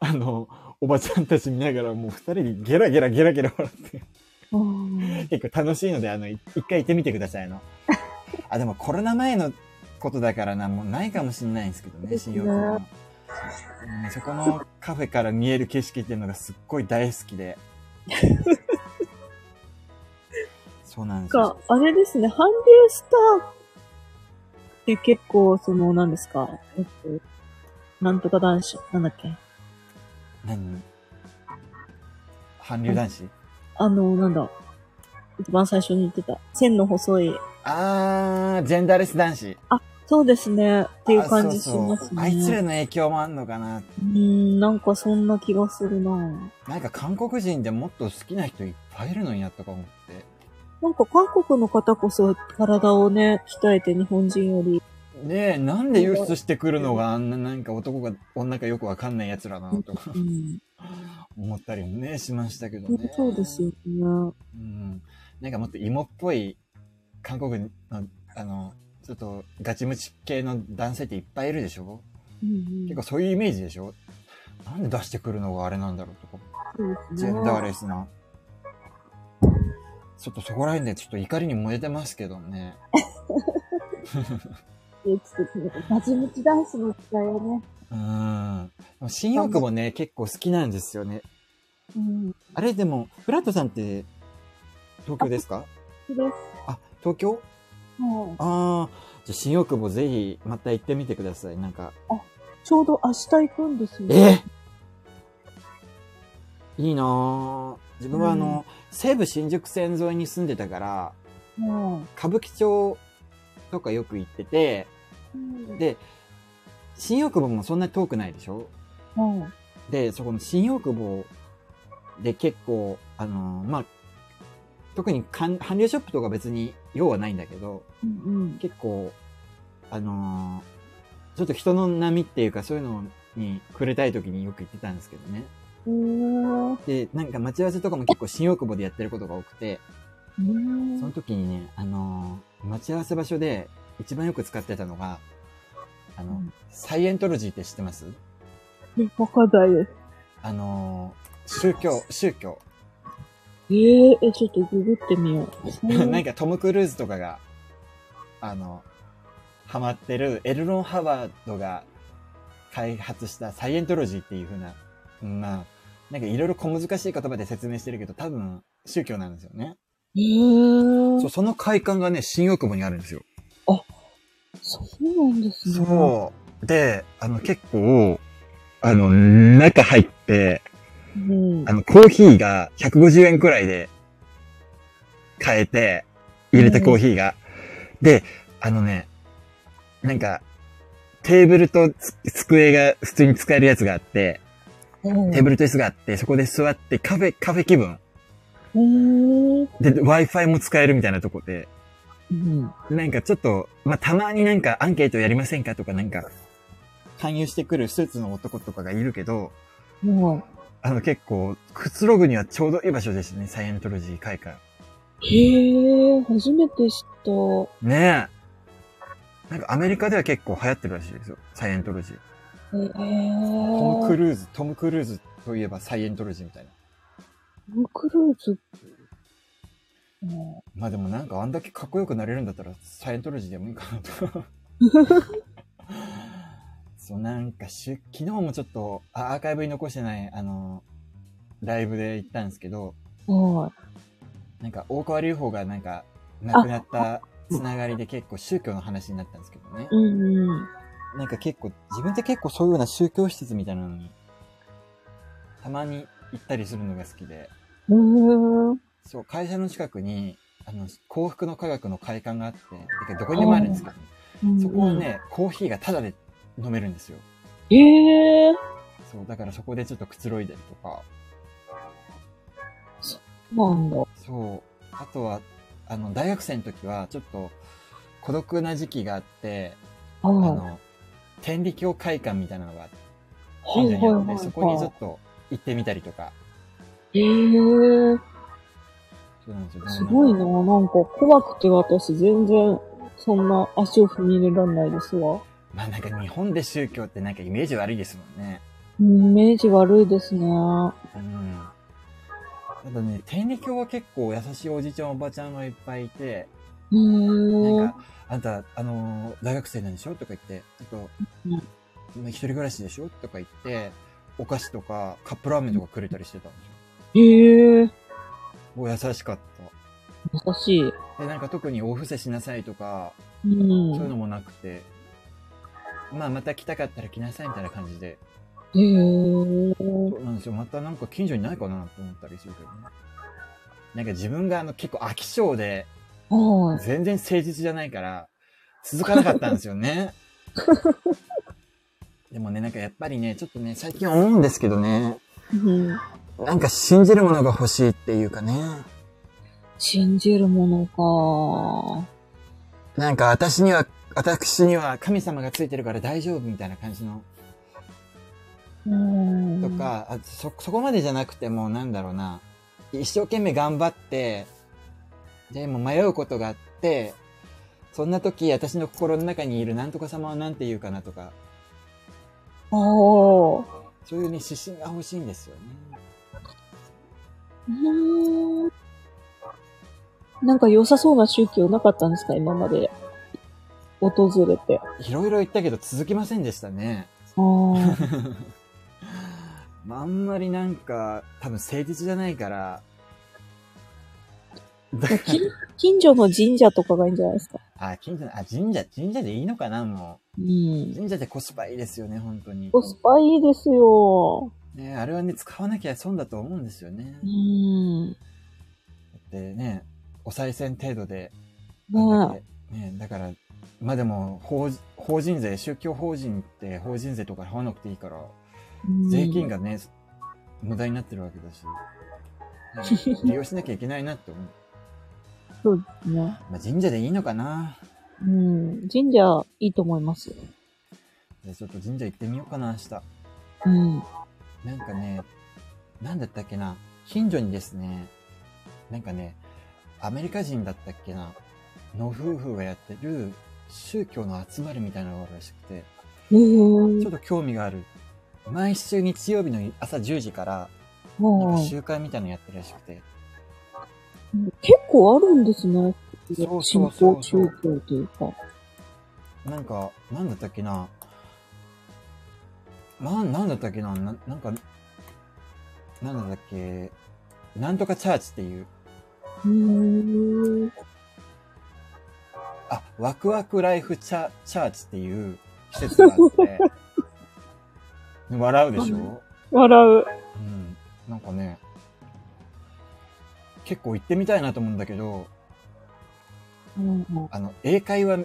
あの、おばちゃんたち見ながらもう二人にゲラゲラゲラゲラ笑って。結構楽しいので、あの、一回行ってみてくださいの。あ、でもコロナ前のことだからな、もうないかもしれないんですけどね、新大久保の。そこのカフェから見える景色っていうのがすっごい大好きで。そうなんですよ。あれですね、韓流スターって結構、その、何ですか、えっと、なんとか男子、なんだっけ？何？韓流男子？あの、なんだ。一番最初に言ってた。線の細い。あー、ジェンダーレス男子。あ、そうですね。っていう感じしますね。あいつらの影響もあんのかな。うん、なんかそんな気がするななんか韓国人でもっと好きな人いっぱいいるのにやとか思って。なんか韓国の方こそ体をね、鍛えて日本人より。ねえ、なんで輸出してくるのがあんななんか男が女かよくわかんない奴らなとか、うん、思ったりもね、しましたけどね。そうですよね。うん。なんかもっと芋っぽい韓国の、あの、ちょっとガチムチ系の男性っていっぱいいるでしょ、うんうん、結構そういうイメージでしょ？なんで出してくるのがあれなんだろうとか。ジェンダーレスな。ちょっとそこら辺でちょっと怒りに燃えてますけどね。いや、ちょっと、ガチムチダンスの時代をね。うん。新大久保ね、結構好きなんですよね。うん。あれでも、フラットさんって東京ですか？です。あ、東京？ああ、じゃあ新大久保ぜひまた行ってみてください。なんか。あ、ちょうど明日行くんですよ。え？いいなぁ。自分はあの、うん、西武新宿線沿いに住んでたから、うん、歌舞伎町とかよく行ってて、うん、で、新大久保もそんなに遠くないでしょ？うん。で、そこの新大久保で結構、あのー、まあ、特に韓流ショップとか別に用はないんだけど、うんうん、結構、あのー、ちょっと人の波っていうかそういうのに触れたい時によく行ってたんですけどね。で、なんか待ち合わせとかも結構新大久保でやってることが多くて、その時にね、あのー、待ち合わせ場所で一番よく使ってたのが、あの、うん、サイエントロジーって知ってます？わかんないです。あのー、宗教、宗教。えー、え、ちょっとググってみよう。なんかトム・クルーズとかが、あの、ハマってるエルロン・ハワードが開発したサイエントロジーっていう風な、まあ、なんかいろいろ小難しい言葉で説明してるけど、多分宗教なんですよね。へー。そう、その会館がね、新大久保にあるんですよ。あ、そうなんですね。そう。で、あの結構、あの、中入って、うん、あの、コーヒーが150円くらいで買えて、入れたコーヒーが。うん、で、あのね、なんか、テーブルと机が普通に使えるやつがあって、うん、テーブルと椅子があって、そこで座ってカフェ、カフェ気分。で、Wi-Fi も使えるみたいなとこで、うん、なんかちょっと、まあ、たまになんかアンケートやりませんかとかなんか、勧誘してくるスーツの男とかがいるけど、うん、あの結構、くつろぐにはちょうどいい場所ですね、サイエントロジー会館。へえ、初めて知った。ねえ。なんかアメリカでは結構流行ってるらしいですよ、サイエントロジー。へえ。トム・クルーズ、トム・クルーズといえばサイエントロジーみたいな。トム・クルーズまあでもなんかあんだけかっこよくなれるんだったらサイエントロジーでもいいかなと。そう、なんかし、昨日もちょっと、アーカイブに残してない、あの、ライブで行ったんですけど、なんか、大川隆法がなんか、亡くなったつながりで結構宗教の話になったんですけどね。うんうん、なんか結構、自分って結構そういうような宗教施設みたいなのに、たまに行ったりするのが好きで、そう、会社の近くに、あの、幸福の科学の会館があって、どこにでもあるんですけど、ね、そこはね、コーヒーがタダで飲めるんですよ。ええー、そう、だからそこでちょっとくつろいでるとか。そうなんだ。そう。あとは、あの、大学生の時は、ちょっと、孤独な時期があって、あの、天理教会館みたいなのが、近所にあって、そこにちょっと行ってみたりとか。へえー。そうなんですよ。すごいな。なんか怖くて私全然そんな足を踏み入れられないですわ。まあなんか日本で宗教ってなんかイメージ悪いですもんね。イメージ悪いですね。うん。ただね、天理教は結構優しいおじちゃんおばちゃんがいっぱいいて、うん。なんか、あんた、あのー、大学生なんでしょ？とか言って、ちょっと、うん、一人暮らしでしょ？とか言って、お菓子とかカップラーメンとかくれたりしてたんですよ。へえ。もう優しかった。優しい。で、なんか特にお布施しなさいとか、うん、そういうのもなくて、まあまた来たかったら来なさいみたいな感じで。へえ。そうなんですよ。またなんか近所にないかなと思ったりするけどね。なんか自分があの結構飽き性で、はい。全然誠実じゃないから、続かなかったんですよね。でもね、なんかやっぱりね、ちょっとね、最近思うんですけどね、うん。なんか信じるものが欲しいっていうかね、信じるものか。なんか私には、私には神様がついてるから大丈夫みたいな感じの、うーん。と。か、あそ、そこまでじゃなくても、なんだろうな、一生懸命頑張って、でも迷うことがあって、そんな時、私の心の中にいるなんとか様はなんて言うかなとか、ああ。そういうね、指針が欲しいんですよね。うーん。なんか良さそうな宗教なかったんですか？今まで。訪れて。いろいろ言ったけど続きませんでしたね。ああ。んまりなんか、多分誠実じゃないから、近近所の神社とかがいいんじゃないですか？あ、近所の、あ、神社、神社でいいのかな、もうう。ん。神社でコスパいいですよね、本当に。コスパいいですよ。ね、あれはね、使わなきゃ損だと思うんですよねう。ん。だってね、お賽銭程度で、ねね、だから、まあでも、法法人税、宗教法人って法人税とか払わなくていいから、うん税金がね、無駄になってるわけだし、ね 利用しなきゃいけないなって思う。そうですね。まあ、神社でいいのかなうん。神社いいと思いますよ。じゃあちょっと神社行ってみようかな、明日。うん。なんかね、なんだったっけな、近所にですね、なんかね、アメリカ人だったっけな、の夫婦がやってる宗教の集まりみたいなのがあるらしくて、へちーょっと興味がある。毎週日曜日の朝10時から、なんはいか集会みたいなのやってるらしくて、結構あるんですね。そう信そうそう。仰宗教というか。なんか、なんだったっけな、まあ、なんだったっけな、ななんか、なんだったっけ、なんとかチャーチっていう、う。あ、ワクワクライフチャチャーチっていう施設があって、笑うでしょ？笑う。うん。なんかね、結構行ってみたいなと思うんだけど、あの、英会話、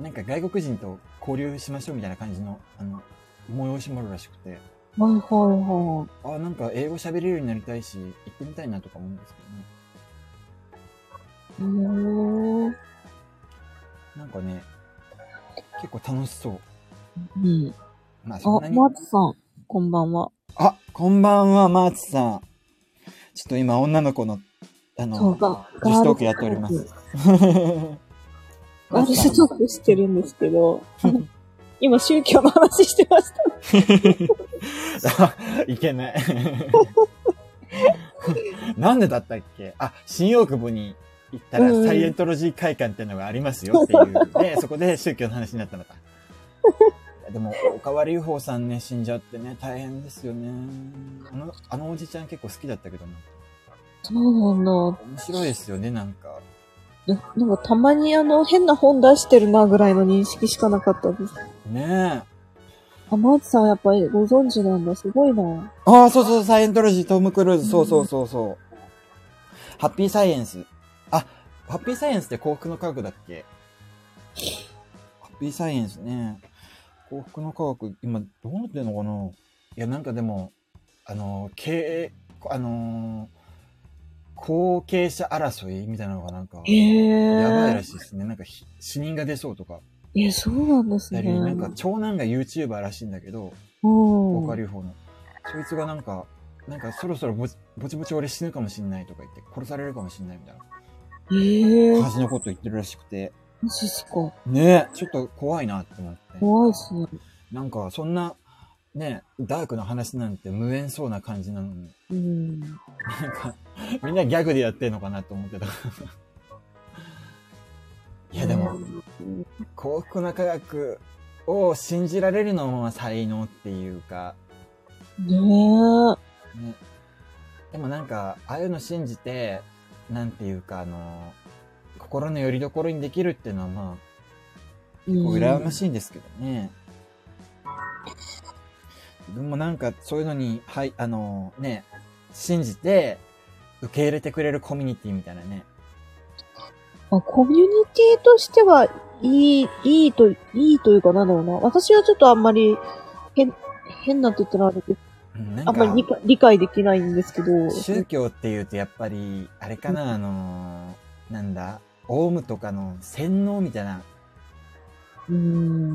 なんか外国人と交流しましょうみたいな感じの、あの、催しもあるらしくて、はいはいはあ、なんか英語喋れるようになりたいし、行ってみたいなとか思うんですけどね。い。へーなんかね、結構楽しそう。うん。まあ、そんなあ、に。マーツさん、こんばんは。あ、こんばんは、マーツさん。ちょっと今、女の子の、あの、か。自主トークやっております。ガールズトークしてるんですけど、今宗教の話してました。あ いけない。なんでだったっけ？あ、新大久保に行ったらうんサイエントロジー会館っていうのがありますよっていう。で、そこで宗教の話になったのか。でも、おかわり UFO さんね、死んじゃってね、大変ですよね。あの、あのおじちゃん結構好きだったけどな。そうなんだ。面白いですよね、なんか。ななんかたまにあの変な本出してるなぐらいの認識しかなかったです。ねえ。あ、マーツさんやっぱりご存知なんだ。すごいな。ああ、そうそう、サイエントロジー、トム・クルーズ、そうそうそうそう。ハッピーサイエンス。あ、ハッピーサイエンスって幸福の科学だっけ？ハッピーサイエンスね。幸福の科学、今どうなってんのかな？いや、なんかでも、あの、経営、あのー後継者争いみたいなのがなんか、へえ。やばいらしいですね。なんかひ死人が出そうとか。え、そうなんですね。なんか長男が YouTuber らしいんだけど、うん。ボーカル UFO の。そいつがなんか、なんかそろそろぼちぼちぼち俺死ぬかもしんないとか言って、殺されるかもしんないみたいなええ感じのこと言ってるらしくて、マジっすか。ねえ、ちょっと怖いなって思って。怖いっすね。なんかそんな、ねダークな話なんて無縁そうな感じなのに、うん。なんか、みんなギャグでやってんのかなと思ってた。いやでも、うん幸福な科学を信じられるのも才能っていうか、ね。でもなんか、ああいうの信じて、なんていうか、あの、心の拠り所にできるっていうのはまあ、うん羨ましいんですけどね。自分もなんかそういうのに、はい、あのね、信じて、受け入れてくれるコミュニティみたいなね。まあ、コミュニティとしては、いい、いいと、いいというかなんだろうな。私はちょっとあんまり、変、変なって言ったらあれですあんまり理解理解できないんですけど。宗教っていうとやっぱり、あれかな、あの、なんだ、オウムとかの洗脳みたいな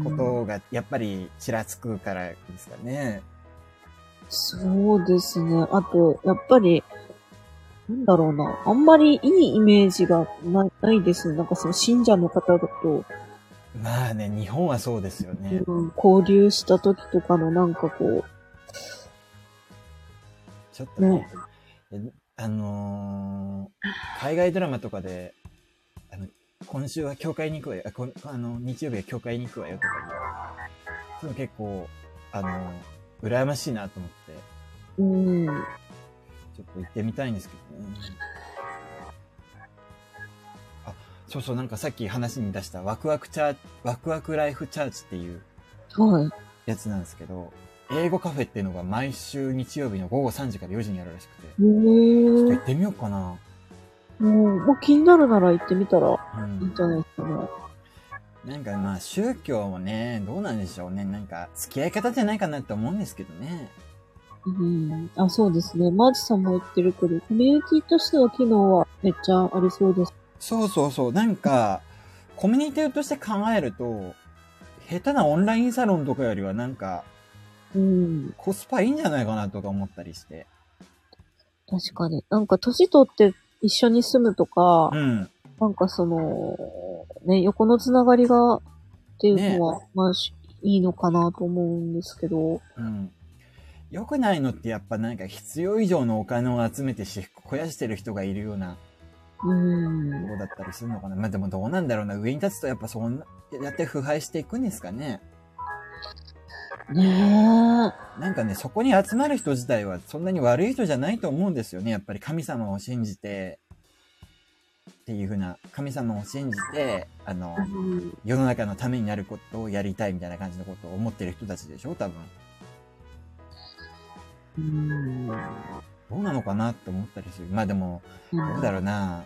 ことがやっぱりちらつくからですかね。そうですね。あと、やっぱり、なんだろうな。あんまりいいイメージがないないですなんかその信者の方だと。まあね、日本はそうですよね。うん、交流した時とかのなんかこう。ちょっとね、ねあのー、海外ドラマとかで、あの、今週は教会に行くわよ。あこあの、日曜日は教会に行くわよとかそういうの結構、あのー、羨ましいなと思って。うん。ちょっと行ってみたいんですけどね。あ、そうそう、なんかさっき話に出したワクワクチャー、ワクワクライフチャーチっていうやつなんですけど、英語カフェっていうのが毎週日曜日の午後3時から4時にあるらしくて。ちょっと行ってみようかな。うん、もう気になるなら行ってみたらいいんじゃないですかね。うん、なんかまあ宗教もね、どうなんでしょうね。なんか付き合い方じゃないかなって思うんですけどね。うん。あ、そうですね。マーチさんも言ってるけど、コミュニティとしての機能はめっちゃありそうです。そうそうそう。なんか、コミュニティとして考えると、下手なオンラインサロンとかよりはなんか、うん。コスパいいんじゃないかなとか思ったりして。確かに。なんか年取って一緒に住むとか、うん。なんかその、ね、横のつながりが、っていうのは、ね、まあ、いいのかなと思うんですけど。うん。良くないのってやっぱなんか必要以上のお金を集めてし、肥やしてる人がいるような、うん。こうだったりするのかな。まあでもどうなんだろうな。上に立つとやっぱそんな、やって腐敗していくんですかね。ねえ。なんかね、そこに集まる人自体はそんなに悪い人じゃないと思うんですよね。やっぱり神様を信じて、っていうふうな、神様を信じて、あの、世の中のためになることをやりたいみたいな感じのことを思ってる人たちでしょ多分。うん。どうなのかなって思ったりする。まあでも、どうだろうな。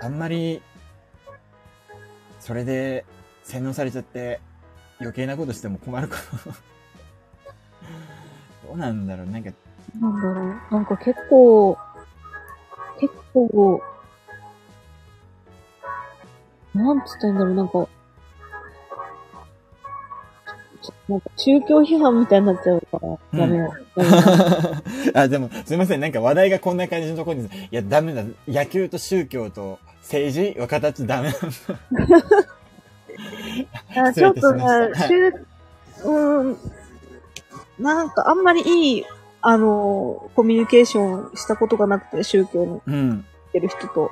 あんまり、それで洗脳されちゃって余計なことしても困るかな。どうなんだろうなんか。なんだろうなんか結構、結構、なんつったんだろうなんか、なんか宗教批判みたいになっちゃうから、ダメよ。あ、でも、すいません。なんか話題がこんな感じのところに、いや、ダメだ。野球と宗教と政治は形ダメなんだ。あちょっとね、宗、うん、なんかあんまりいい、あの、コミュニケーションしたことがなくて、宗教に行ってる人と。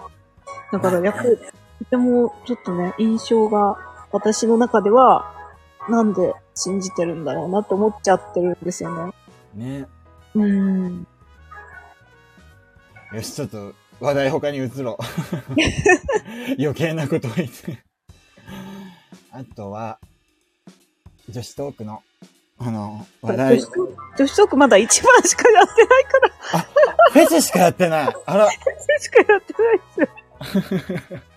だから、やっぱり、とてもちょっとね、印象が、私の中では、なんで信じてるんだろうなって思っちゃってるんですよね。ね。うん。よし、ちょっと話題他に移ろう。余計なことを言って。あとは、女子トークの、あの、話題。女子トークまだ1番しかやってないから。あ、フェスしかやってない。あら。フェスしかやってないですよ。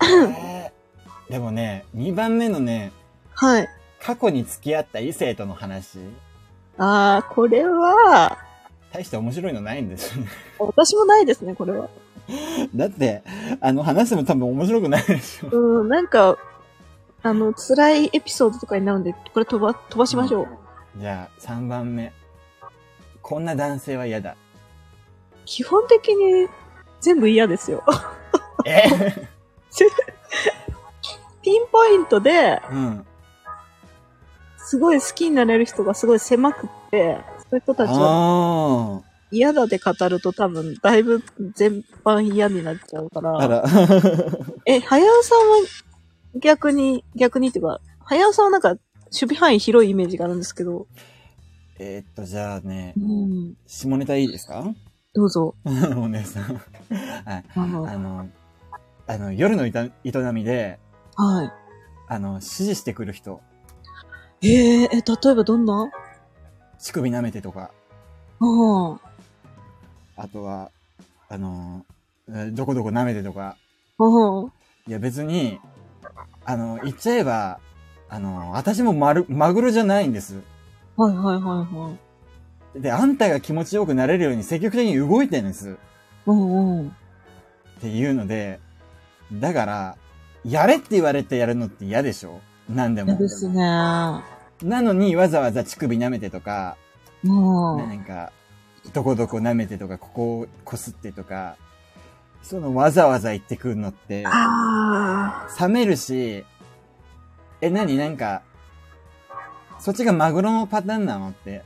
えーでもね、2番目のね、はい。過去に付き合った異性との話。ああ、これは、大して面白いのないんですよね。私もないですね、これは。だって、あの、話しても多分面白くないでしょ。うん、なんか、あの、辛いエピソードとかになるんで、これ飛ば、飛ばしましょう。うん、じゃあ、3番目。こんな男性は嫌だ。基本的に全部嫌ですよ。え？ピンポイントで、うん。すごい好きになれる人がすごい狭くって、そういう人たちは、嫌だで語ると多分、だいぶ全般嫌になっちゃうから。あら。え、早尾さんは逆に、逆にっていうか、早尾さんはなんか、守備範囲広いイメージがあるんですけど。えー、っと、じゃあね、うん、下ネタいいですか？どうぞ。お姉さん。はい。あの、あの、夜の営みで、はい。あの、指示してくる人。ええー、え、例えばどんな？乳首舐めてとか。うん。あとは、あのー、どこどこ舐めてとか。うん。いや別に、あの、言っちゃえば、あの、私も丸、マグロじゃないんです。はいはいはいはい。で、あんたが気持ちよくなれるように積極的に動いてるんです。うんうん。っていうので、だから、やれって言われてやるのって嫌でしょ？なんでも。嫌ですね。なのにわざわざ乳首舐めてとか、うん。なんか、どこどこ舐めてとか、ここをこすってとか、そのわざわざ言ってくるのって、あ冷めるし、え、なになんか、そっちがマグロのパターンなのって。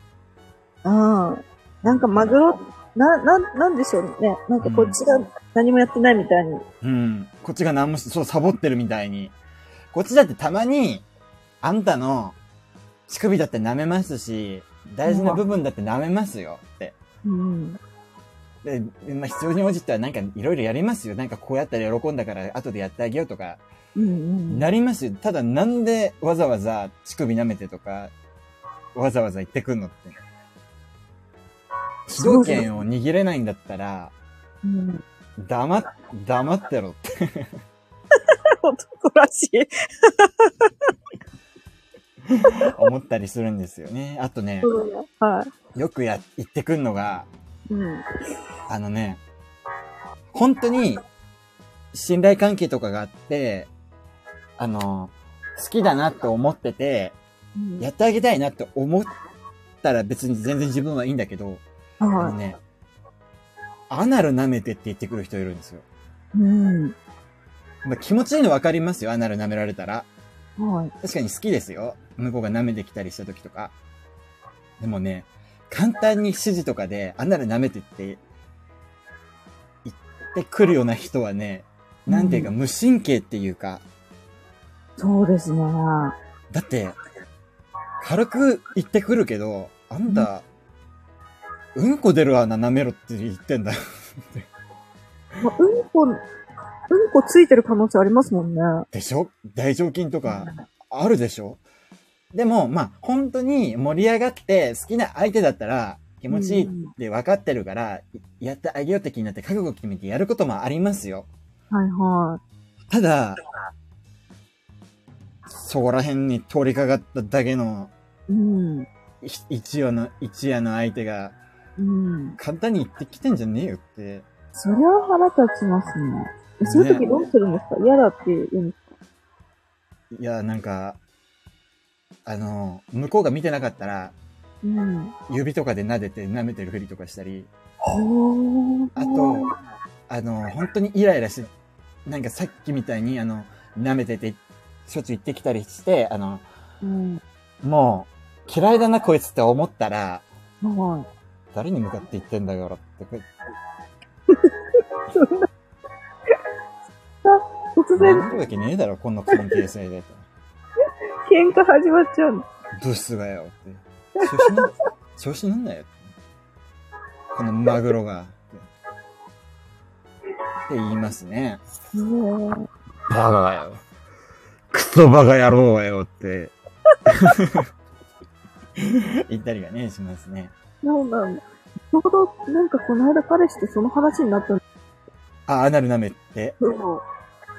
あ。うん。なんかマグロ、な、な、なんでしょうね。なんかこっちが何もやってないみたいに。うん。こっちが何もし、そう、サボってるみたいに。こっちだってたまに、あんたの乳首だって舐めますし、大事な部分だって舐めますよって。うん。で、まあ、必要に応じてはなんかいろいろやりますよ。なんかこうやったら喜んだから後でやってあげようとか、うんうん。なりますよ。ただなんでわざわざ乳首舐めてとか、わざわざ言ってくんのって。主導権を握れないんだったら、うん。黙っ、黙ってろって。男らしい。思ったりするんですよね。あとね、はよくや、言ってくんのが、い。うん。あのね、本当に信頼関係とかがあって、あの、好きだなって思ってて、やってあげたいなって思ったら別に全然自分はいいんだけど、はね、アナル舐めてって言ってくる人いるんですよ。い。うん。まあ、気持ちいいの分かりますよ、アナル舐められたら。はい。確かに好きですよ。向こうが舐めてきたりした時とか。でもね、簡単に指示とかで、アナル舐めてって、言ってくるような人はね、なんていうか無神経っていうか、そうですね。だって、軽く言ってくるけど、あんた、うんこ出る穴舐めろって言ってんだよ。まあ、うんこ、うんこついてる可能性ありますもんね。でしょ？大腸筋とか、あるでしょ？でも、まあ、本当に盛り上がって好きな相手だったら気持ちいいって分かってるから、やってあげようって気になって覚悟決めてやることもありますよ。はいはただ、そこら辺に通りかかっただけのい。うん。い一夜の、一夜の相手がうん。簡単に言ってきてんじゃねえよって。そりゃ腹立ちますね。えそういう時どうするんですか？嫌だって言うんですか？いや、なんか、あの、向こうが見てなかったら、うん。指とかで撫でて舐めてるふりとかしたり。あと、あの、本当にイライラして、なんかさっきみたいに、あの、舐めてて、しょっちゅう行ってきたりして、あの、うん。もう、嫌いだなこいつって思ったら、は誰に向かって言ってんだよって、これい。突然、なるわけねえだろ、こんな関係性で。喧嘩始まっちゃうの。ブスがよって。調子乗ん、調子乗んなよ。このマグロが。って言いますね。ねバカがよ。クソバカ野郎がよって。言ったりがね、しますね。そうなんだ。ちょうど、なんかこの間彼氏とその話になったんですあ、アナル舐めて。けど、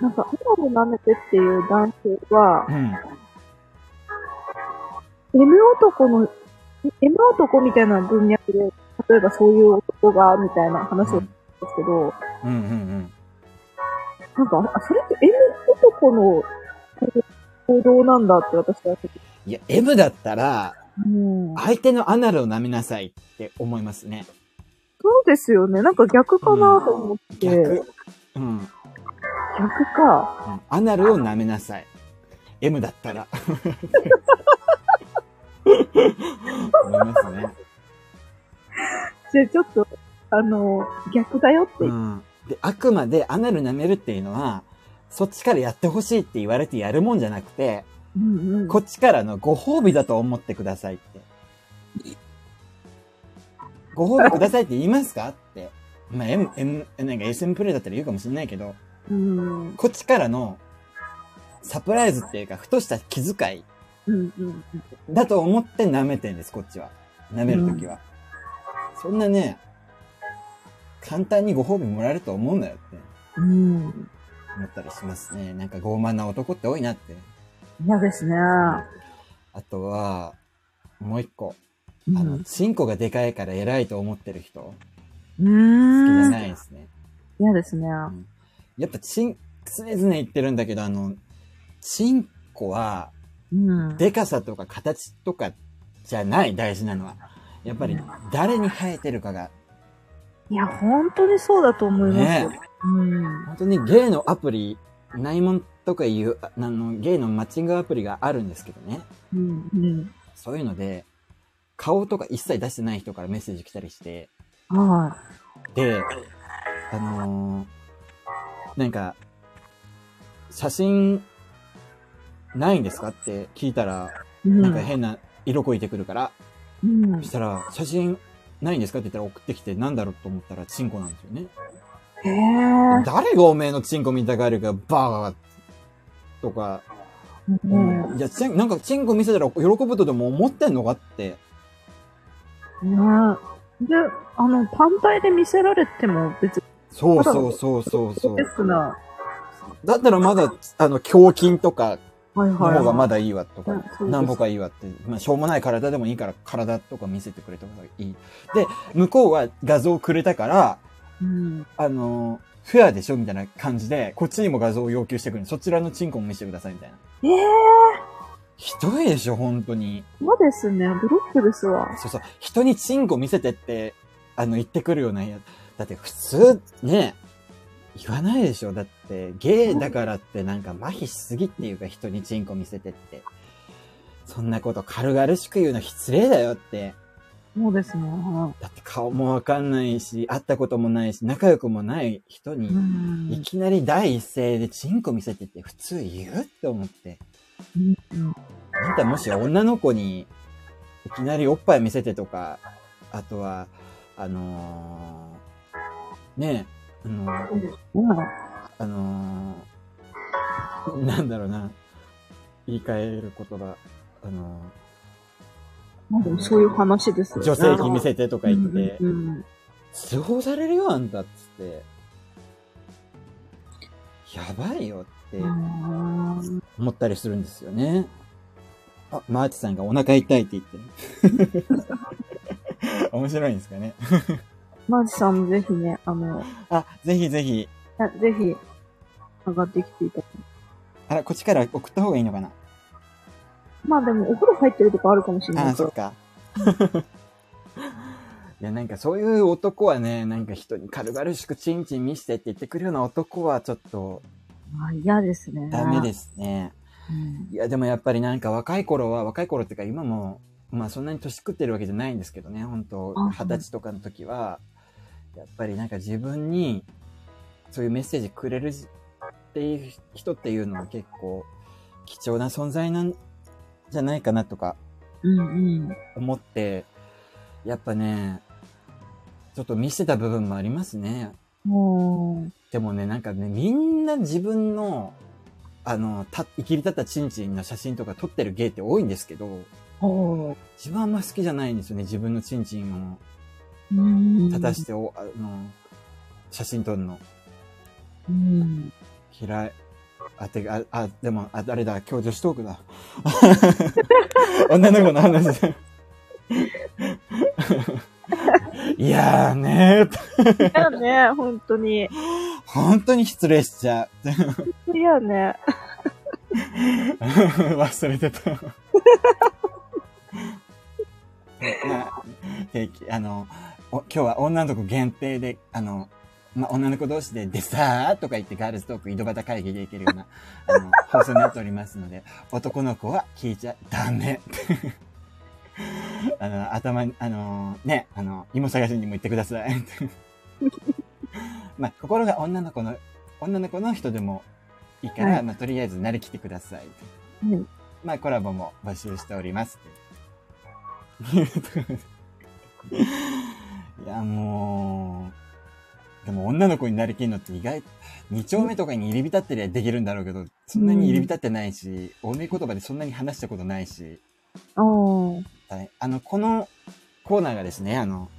なんか、今も舐めてっていう男性はう、ん。M 男の、M 男みたいな文脈で、例えばそういう男が、みたいな話をしたんですけど、うんうんうん。なんか、あ、それって M 男の行動なんだって私はちょっといや、M だったら、うん。相手のアナルを舐めなさいって思いますね。そうですよね。なんか逆かなと思って。逆。うん。うん。逆か。アナルを舐めなさい。M だったら。思いますね。じゃあちょっと、あの、逆だよって。うん。で、あくまでアナル舐めるっていうのは、そっちからやってほしいって言われてやるもんじゃなくて、うんうん。こっちからのご褒美だと思ってくださいって。ご褒美くださいって言いますかって。まあ、M、M、なんか SM プレイだったら言うかもしれないけど、うん。こっちからのサプライズっていうか、ふとした気遣いうんうん。だと思って舐めてんです、こっちは。舐めるときは、うん、そんなね、簡単にご褒美もらえると思うなよって。うん。思ったりしますね。なんか傲慢な男って多いなって。嫌ですね。あとは、もう一個。あの、チンコがでかいから偉いと思ってる人。うん。好きじゃないですね。嫌ですね。うん、やっぱチン、常々言ってるんだけど、あの、チンコは、うん、でかさとか形とかじゃない、大事なのは。やっぱり、誰に生えてるかが。いや、本当にそうだと思います。ね、うん、本当にゲイのアプリ、内門とかいう、あの、ゲイのマッチングアプリがあるんですけどね。うんうん、そういうので、顔とか一切出してない人からメッセージ来たりして。はい。で、あのー、なんか、写真、ないんですかって聞いたら、うん、なんか変な色こいてくるから、うん、そしたら、写真ないんですかって言ったら送ってきて、なんだろうと思ったら、チンコなんですよね。誰がおめえのチンコ見たがるか、バーとか、うん、いや、チン、なんかチンコ見せたら喜ぶとでも思ってんのかって。ねで、あの、単体で見せられても別に。そうそうそうそうそう。ですな。だったらまだ、あの、胸筋とか、の方がまだいいわとか、何歩かいいわって、まあ、しょうもない体でもいいから、体とか見せてくれた方がいい。で、向こうは画像をくれたから、うん、あの、フェアでしょみたいな感じで、こっちにも画像を要求してくるそちらのチンコも見せてくださいみたいな。ええーひどいでしょ、本当に。そうですね。ブロックですわ。そうそう。人にチンコ見せてって、あの、言ってくるようなやだって普通、ね、言わないでしょ。だって、ゲイだからってなんか麻痺しすぎっていうか人にチンコ見せてって。そんなこと軽々しく言うの失礼だよって。そうですね。だって顔もわかんないし、会ったこともないし、仲良くもない人に、いきなり第一声でチンコ見せてって普通言うって思って。あんたもし女の子にいきなりおっぱい見せてとか、あとは、あのー、ねえ、あのー、あのー、なんだろうな、言い換える言葉、あのー、そういう話です女性に見せてとか言って、通報されるよ、あんたっつって。やばいよって思ったりするんですよね。あ、マーチさんがお腹痛いって言ってる。面白いんですかね。マーチさんもぜひね、あの、あ、ぜひぜひ。ぜひ、上がってきていただあら、こっちから送った方がいいのかなまあでも、お風呂入ってるとこあるかもしれないあ、そっか。いや、なんかそういう男はね、なんか人に軽々しくチンチン見してって言ってくるような男はちょっと、あ嫌ですね。ダメですね。うん、いや、でもやっぱりなんか若い頃は、若い頃っていうか今も、まあそんなに年食ってるわけじゃないんですけどね、本当二十歳とかの時は、やっぱりなんか自分にそういうメッセージくれるっていう人っていうのは結構貴重な存在なんじゃないかなとか思って、やっぱね、ちょっと見せた部分もありますね。でもね、なんかね、みんな自分の、あの、た、生きり立ったチンチンの写真とか撮ってる芸って多いんですけど、自分はあんま好きじゃないんですよね、自分のチンチンを。立たしてお、あの、写真撮るの。うん。嫌い。あ、てあ、あ、でも、あ、誰だ、今日女子トークだ。女の子の話。いやーねー。いやね、本当に。本当に失礼しちゃう。いやね。忘れてた。定期、あの、今日は女の子限定で、あの、ま女の子同士で、でさーとか言ってガールズトーク井戸端会議でいけるような、あの、放送になっておりますので、男の子は聞いちゃダメ。あの、頭に、あのー、ね、あの、芋探しにも行ってください。まあ、心が女の子の、女の子の人でもいいから、はい、まあ、とりあえず慣れきてください。うん、まあ、コラボも募集しております。いや、もう、でも女の子になりきるのって意外、二丁目とかに入り浸ってりゃできるんだろうけど、そんなに入り浸ってないし、うん、欧米言葉でそんなに話したことないし、はい。あの、このコーナーがですね、あの、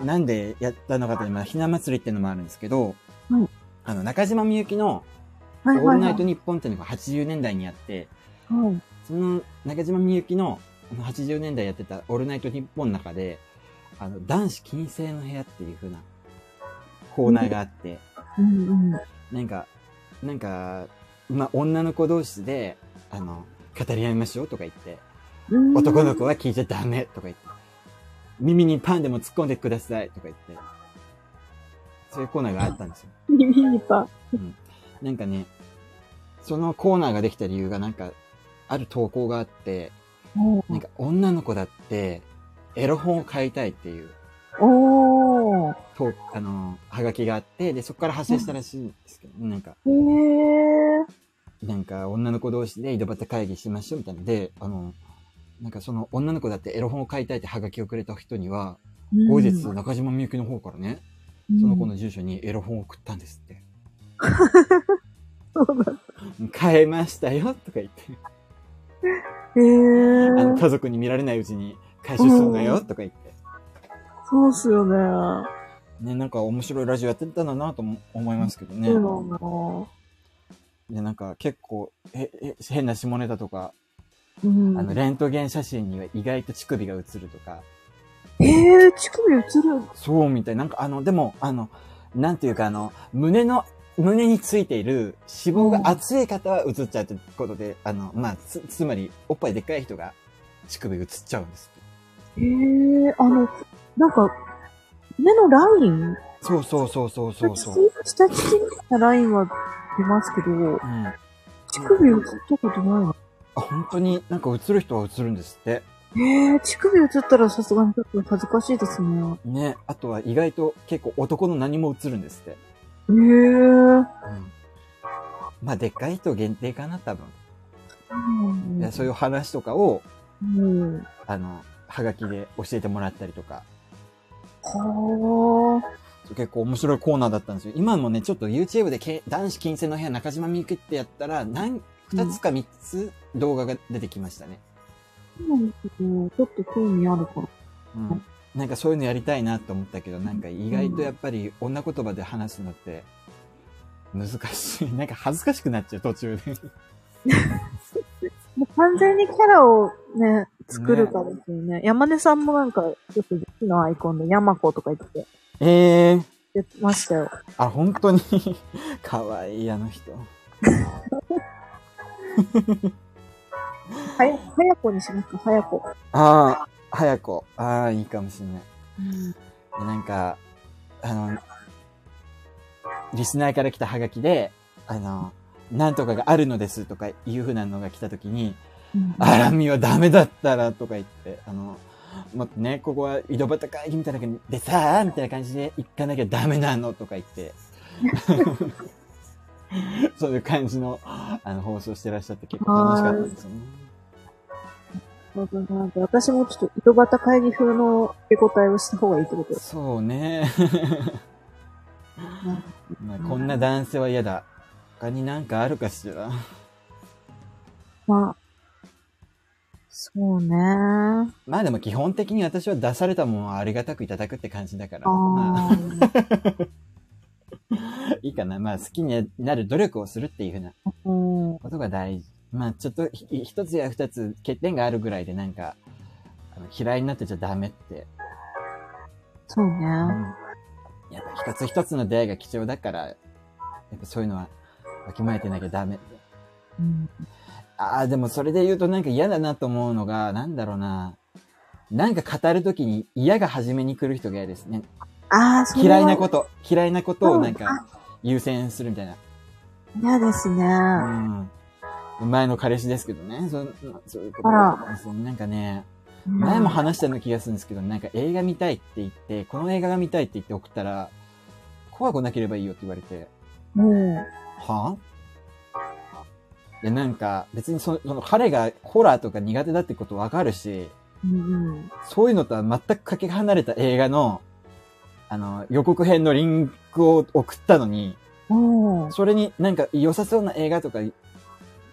なんでやったのかというと、まあ、ひな祭りっていうのもあるんですけど、はい、あの、中島みゆきの、オールナイトニッポンっていうのが80年代にあって、はい、その中島みゆきの80年代やってたオールナイトニッポンの中で、あの、男子禁制の部屋っていう風なコーナーがあって、うんうん、なんか、なんか、まあ、女の子同士で、あの、語り合いましょうとか言って、男の子は聞いちゃダメとか言って、耳にパンでも突っ込んでくださいとか言って、そういうコーナーがあったんですよ。耳にパン。うん。なんかね、そのコーナーができた理由がなんか、ある投稿があって、なんか女の子だって、エロ本を買いたいっていう。おと、あの、はがきがあって、で、そこから発生したらしいんですけど、なんか。へー。なんか、女の子同士で井戸端会議しましょうみたいなで、あの、なんかその女の子だってエロ本を買いたいってはがきをくれた人には、後日中島みゆきの方からね、その子の住所にエロ本を送ったんですって。そうだ。買えましたよとか言って。へー。あの、家族に見られないうちに回収するなよとか言って。そうっすよね。ね、なんか面白いラジオやってたんだなと思いますけどね。そうで、なんか結構、え、え、変な下ネタとか、うん、あの、レントゲン写真には意外と乳首が映るとか。ええー、乳首映るそうみたい。なんかあの、でも、あの、なんていうかあの、胸の、胸についている脂肪が厚い方は映っちゃうってことで、あの、まあ、つ、つまり、おっぱいでっかい人が乳首映っちゃうんですへえー、あの、なんか、目のライン？そうそうそうそうそうそう。下乳みたいなラインは出ますけど、うん、乳首映ったことないのあ、本当に？なんか映る人は映るんですって。ええー、乳首映ったらさすがにちょっと恥ずかしいですね。ね。あとは意外と結構男の何も映るんですって。へえー。うん。まあ、でっかい人限定かな、多分。うん、そういう話とかを、うん、あの、はがきで教えてもらったりとか。はあ。結構面白いコーナーだったんですよ。今もね、ちょっと YouTube でけ男子金星の部屋中島みゆきってやったら、何、二つか三つ動画が出てきましたね。そうなんですけど、ちょっと興味あるから。うん。なんかそういうのやりたいなと思ったけど、なんか意外とやっぱり女言葉で話すのって難しい。なんか恥ずかしくなっちゃう、途中で。完全にキャラをね、作るかですよね。ね山根さんもなんか、よく好きなアイコンで山子とか言って。ええー。言ってましたよ。あ、本当に？かわいい、あの人。はや、はやこにしますか？はやこ。ああ、はやこ。ああ、いいかもしれない。うん、なんか、あの、リスナーから来たハガキで、あの、なんとかがあるのですとかいうふうなのが来たときに、うん、アラミはダメだったらとか言って、あの、もっとね、ここは井戸端会議みたいな感じでさあみたいな感じで行かなきゃダメなのとか言って、そういう感じの、あの、放送してらっしゃって結構楽しかったですよね。私もちょっと井戸端会議風の受け答えをした方がいいってことそうね。まあ、こんな男性は嫌だ。他になんかあるかしら？まあ、そうね。まあでも基本的に私は出されたものはありがたくいただくって感じだから。まあ、いいかな。まあ好きになる努力をするっていうふうなことが大事。まあちょっと一つや二つ欠点があるぐらいでなんか、あの嫌いになってちゃダメって。そうね。うん、やっぱ一つ一つの出会いが貴重だから、やっぱそういうのはわきまえてなきゃダメ。うん、ああ、でもそれで言うとなんか嫌だなと思うのが、なんだろうな。なんか語るときに嫌が初めに来る人が嫌ですね。ああ、そう嫌いなこと、嫌いなことをなんか優先するみたいな。嫌ですね。うん。前の彼氏ですけどね。そそういうことですね。なんかね、前も話したような気がするんですけど、なんか映画見たいって言って、この映画が見たいって言って送ったら、怖くなければいいよって言われて。うん。はぁ、いや、なんか、別にその、その彼がホラーとか苦手だってことわかるし、うん、そういうのとは全くかけ離れた映画の、あの、予告編のリンクを送ったのに、それになんか良さそうな映画とかい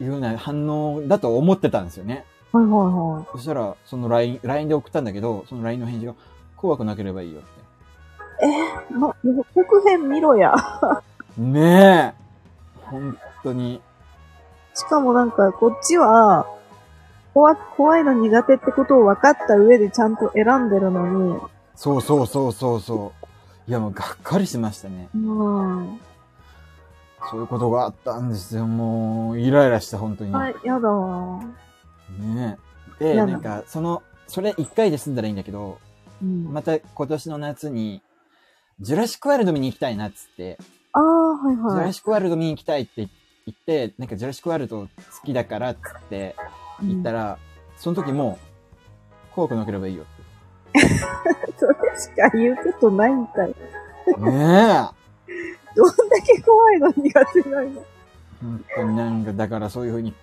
うような反応だと思ってたんですよね。はいはいはい。そしたら、その LINE、LINE で送ったんだけど、その LINE の返事が、怖くなければいいよって。えー、ま、予告編見ろや。ねえ。本当に。しかもなんか、こっちは、怖、怖いの苦手ってことを分かった上でちゃんと選んでるのに。そうそうそうそうそう。いやもうがっかりしましたね。うん。そういうことがあったんですよ。もう、イライラした、本当に。はい、やだわ。ねえ。で、なんか、その、それ一回で済んだらいいんだけど、うん、また今年の夏に、ジュラシックワールド見に行きたいなっつって、ああ、はいはい。ジュラシックワールド見に行きたいって言って、なんかジュラシックワールド好きだからって言ったら、うん、その時も、怖くなければいいよって。それしか言うことないんかい。ねえ。どんだけ怖いの苦手なの本当になんか、だからそういうふうに、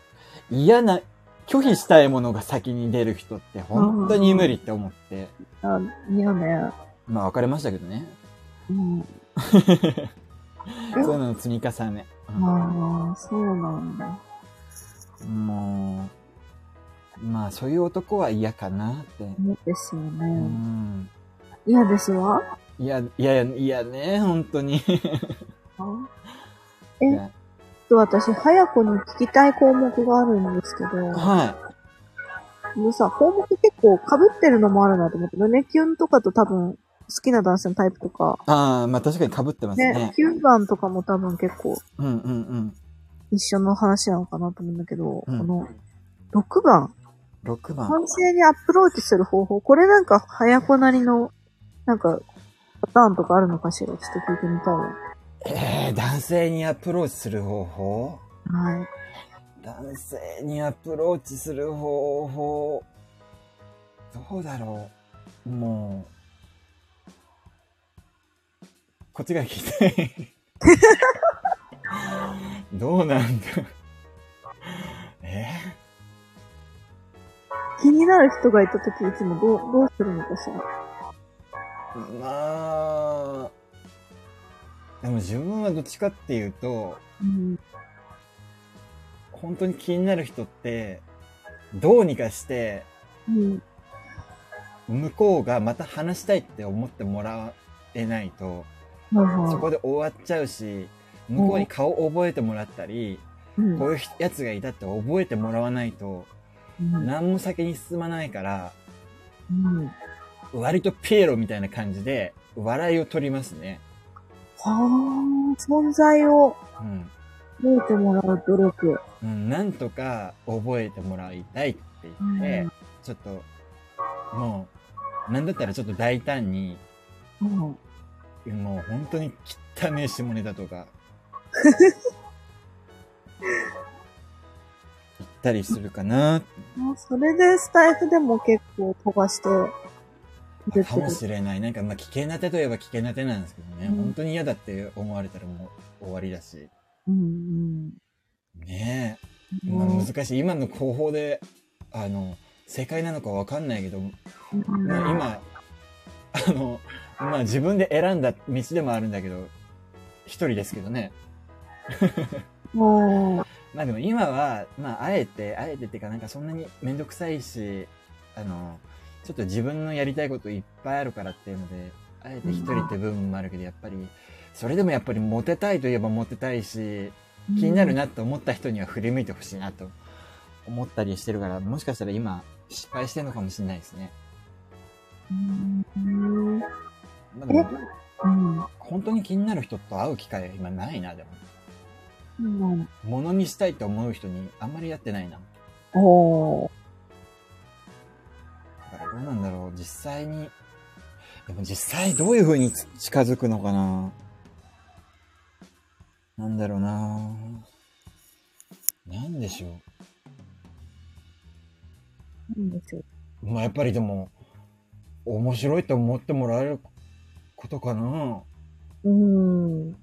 嫌な、拒否したいものが先に出る人って本当に無理って思って。あ、嫌ね。まあ別れましたけどね。うん。そういうのの積み重ね。ああ、そうなんだ。もう、まあそういう男は嫌かなって。嫌ですよね。うん。嫌ですわ？いや、いや、いやね、本当にえ、と私、早子に聞きたい項目があるんですけど。はい。もうさ、項目結構被ってるのもあるなと思って、胸キュンとかと多分、好きな男性のタイプとか。ああ、まあ確かに被ってますね。ね、9番とかも多分結構、うんうんうん。一緒の話なのかなと思うんだけど、うん、この、6番。6番。男性にアプローチする方法。これなんか、早子なりの、なんか、パターンとかあるのかしら？ちょっと聞いてみたいわ。えー、男性にアプローチする方法？はい。男性にアプローチする方法、どうだろう。もう、こっちが聞きたい どうなんだ。え気になる人がいたときいつもどう、どうするのかしら？まあ、でも自分はどっちかっていうと、うん、本当に気になる人って、どうにかして、うん、向こうがまた話したいって思ってもらえないと、そこで終わっちゃうし、向こうに顔覚えてもらったり、こういうやつがいたって覚えてもらわないと、何も先に進まないから、割とピエロみたいな感じで、笑いを取りますね。はあ、存在を、覚えてもらう努力。うん、なんとか覚えてもらいたいって言って、うん、ちょっと、もう、なんだったらちょっと大胆に、うん、もう本当に汚ねえ下ネタとか、言ったりするかな。それでスタイフでも結構飛ばしてかもしれない。なんかまあ危険な手といえば危険な手なんですけどね。うん、本当に嫌だって思われたらもう終わりだし。うんうん、ねえ。まあ難しい。今の方法で、あの、正解なのかわかんないけど、うん、まあ今、あの、まあ自分で選んだ道でもあるんだけど、一人ですけどね。まあでも今は、まああえて、あえてっていうかなんかそんなにめんどくさいし、あの、ちょっと自分のやりたいこといっぱいあるからっていうので、あえて一人って部分もあるけど、やっぱり、それでもやっぱりモテたいといえばモテたいし、気になるなと思った人には振り向いてほしいなと思ったりしてるから、もしかしたら今失敗してるのかもしれないですね。うんまあ、でも、うん、本当に気になる人と会う機会が今ないな、でも。うん。ものにしたいと思う人にあんまりやってないな。おだからどうなんだろう、実際に。でも実際どういう風に近づくのかななんだろうななんでしょう。なんでしょう。まあやっぱりでも、面白いと思ってもらえることかなうん。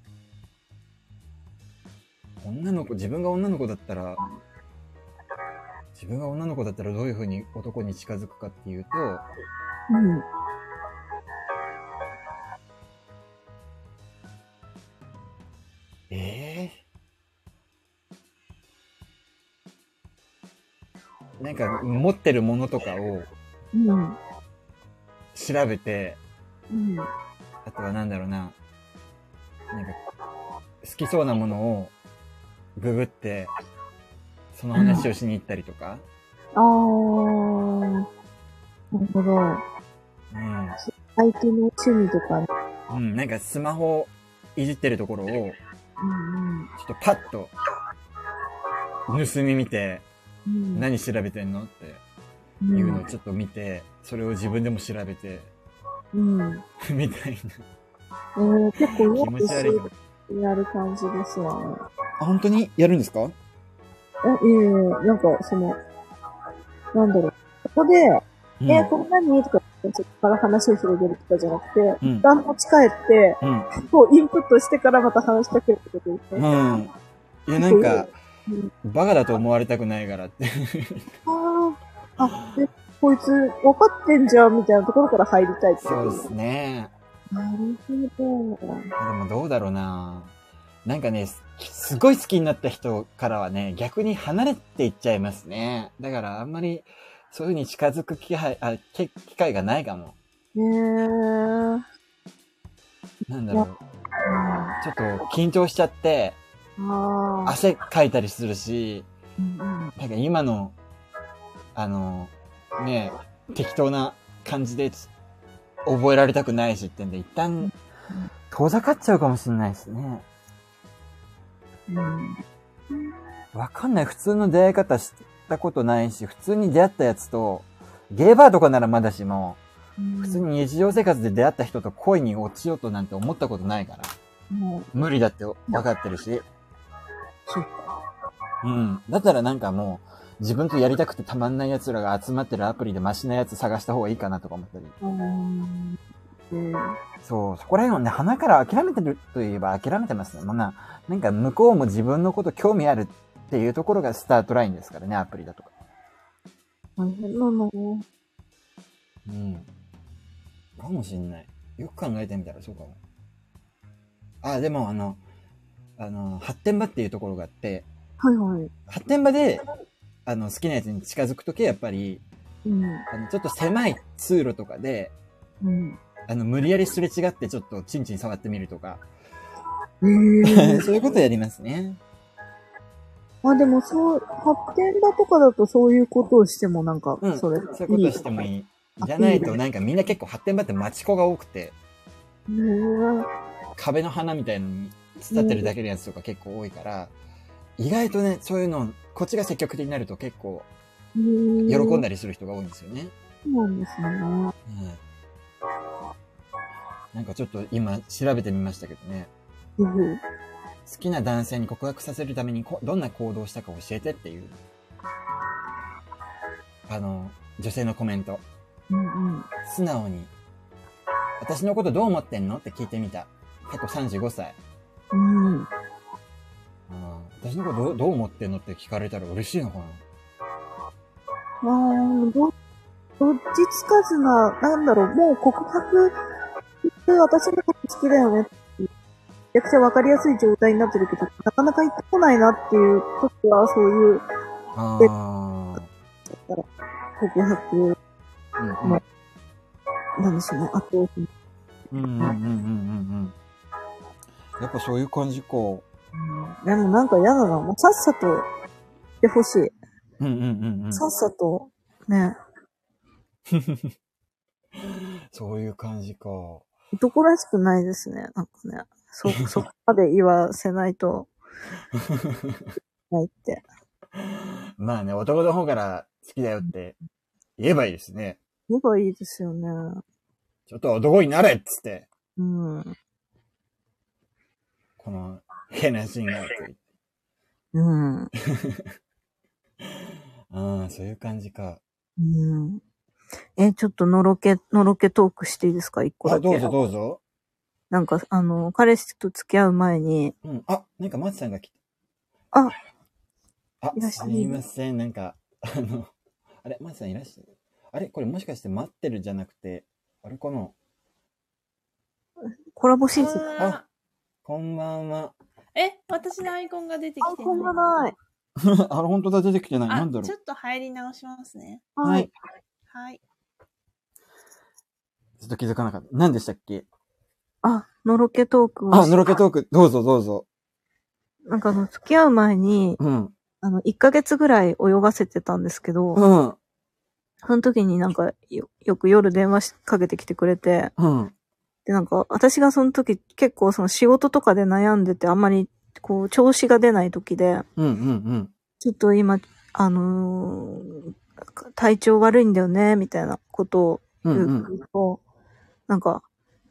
女の子、自分が女の子だったら、自分が女の子だったらどういうふうに男に近づくかっていうと、うん。ええー、ななんか持ってるものとかを、うん。調べて、うん。あとはなんだろうな、なんか、好きそうなものをググって、その話をしに行ったりとか。うん、ああ、なるほど。うん。相手の趣味とか、ね、うん、なんかスマホいじってるところを、うんうん、ちょっとパッと盗み見て、うん、何調べてんのっていうのをちょっと見て、それを自分でも調べて、うん、みたいな。えー、結構気持ち悪い。やる感じですよね。あ、本当に？やるんですか？え、ええー、なんか、その、なんだろう。ここで、うん、えー、これ何とか、そこから話を広げるとかじゃなくて、うん、一旦持ち帰って、うん、こう、インプットしてからまた話しかけるってことですね。うん。いや、なんか、バカだと思われたくないからってあ あ。あ、で、こいつ分かってんじゃんみたいなところから入りたいってそうですね。なるほど。でもどうだろうななんかね、すごい好きになった人からはね、逆に離れていっちゃいますね。だからあんまり、そういう風に近づく機会、あ、機会がないかも。へー。なんだろう。ちょっと緊張しちゃって、汗かいたりするし、うんうん、なんか今の、あの、ね、適当な感じで覚えられたくないしってんで、一旦遠ざかっちゃうかもしれないですね。うん。わかんない。普通の出会い方したことないし、普通に出会ったやつと、ゲーバーとかならまだしも、普通に日常生活で出会った人と恋に落ちようとなんて思ったことないから。無理だって分かってるし。そうか。うん。だったらなんかもう、自分とやりたくてたまんない奴らが集まってるアプリでマシなやつ探した方がいいかなとか思ったり。うん、そう、そこら辺をね、鼻から諦めてるといえば諦めてますね。もうな、なんか向こうも自分のこと興味あるっていうところがスタートラインですからね、アプリだとか。大変なのうん。かもしんない。よく考えてみたらそうかも。あ、でもあの、あの、発展場っていうところがあって、はいはい。発展場で、あの、好きなやつに近づくときはやっぱり、うん、あのちょっと狭い通路とかで、うん、あの、無理やりすれ違ってちょっとチンチン触ってみるとか、そういうことやりますね。あ、でもそう、発展場とかだとそういうことをしてもなんか、それ、うん、そういうことしてもいい。じゃないとなんかみんな結構発展場って町子が多くて、壁の花みたいなのに伝ってるだけのやつとか結構多いから、意外とね、そういうの、こっちが積極的になると結構、喜んだりする人が多いんですよね。そうなんですね。うん。なんかちょっと今調べてみましたけどね。うん、好きな男性に告白させるためにどんな行動をしたか教えてっていう。あの、女性のコメント。うんうん、素直に、私のことどう思ってんの？って聞いてみた。過去35歳。うん。あ私のことどどう思ってんのって聞かれたら嬉しいのかな？ああ、ど、どっちつかずな、なんだろう、もう告白って私のこと好きだよねって、めちゃくちゃわかりやすい状態になってるけど、なかなか言ってこないなっていう時は、そういう、ああ。だから告白、うんうん、まあ、なんでしょうね、あと、うんうんうんうんうん。やっぱそういう感じか。うん、でもなんか嫌だな。もうさっさとしてほしい。うんうんうんうん。さっさと、ね。そういう感じか。男らしくないですね。なんかね。そ、そこまで言わせないと。ないって。まあね、男の方から好きだよって言えばいいですね。言えばいいですよね。ちょっと男になれっつって。うん。この変なシーンがあって。うん。ああ、そういう感じか。うん。え、ちょっとのろけ、のろけトークしていいですか？一個だけ。あ、どうぞどうぞ。なんか、あの、彼氏と付き合う前に。うん。あ、なんか松さんが来た。あ、あ。すみません。なんか、あの、あれ、松さんいらっしゃる？あれこれもしかして待ってるじゃなくて、あれかなコラボシーズン？あ、こんばんは。え、私のアイコンが出てきてアイコンがない。あれ、本当だ、出てきてない。なんだろう。ちょっと入り直しますね。はい。はい。ちょっと気づかなかった。何でしたっけ？あ、のろけトークあ、のろけトーク、どうぞどうぞ。なんかあの、付き合う前に、うん。あの、1ヶ月ぐらい泳がせてたんですけど、うん。その時になんかよ、よく夜電話かけてきてくれて、うん。で、なんか、私がその時結構その仕事とかで悩んでてあんまり、こう、調子が出ない時で、うんうんうん。ちょっと今、あのー、体調悪いんだよね、みたいなことを言うと、うんうん、なんか、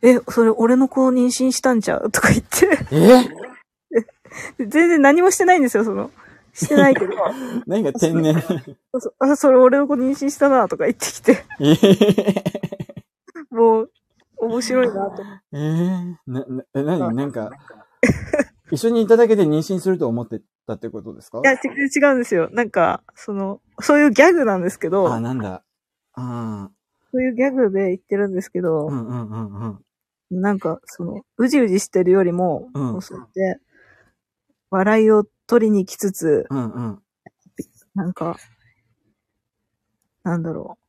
え、それ俺の子を妊娠したんちゃう？とか言ってえ？全然何もしてないんですよ、その。してないけど。何が天然？あ、それ俺の子妊娠したなとか言ってきて。え？ー、もう、面白いなと。えー、な、な、え、なになんか、一緒にいただけで妊娠すると思ってたってことですか？いや、違うんですよ。なんか、その、そういうギャグなんですけど。あ、なんだ。あそういうギャグで言ってるんですけど。うんうんうんうん。なんか、その、うじうじしてるよりも、うん、そうやって、笑いを取りに来つつ、うんうん、なんか、なんだろ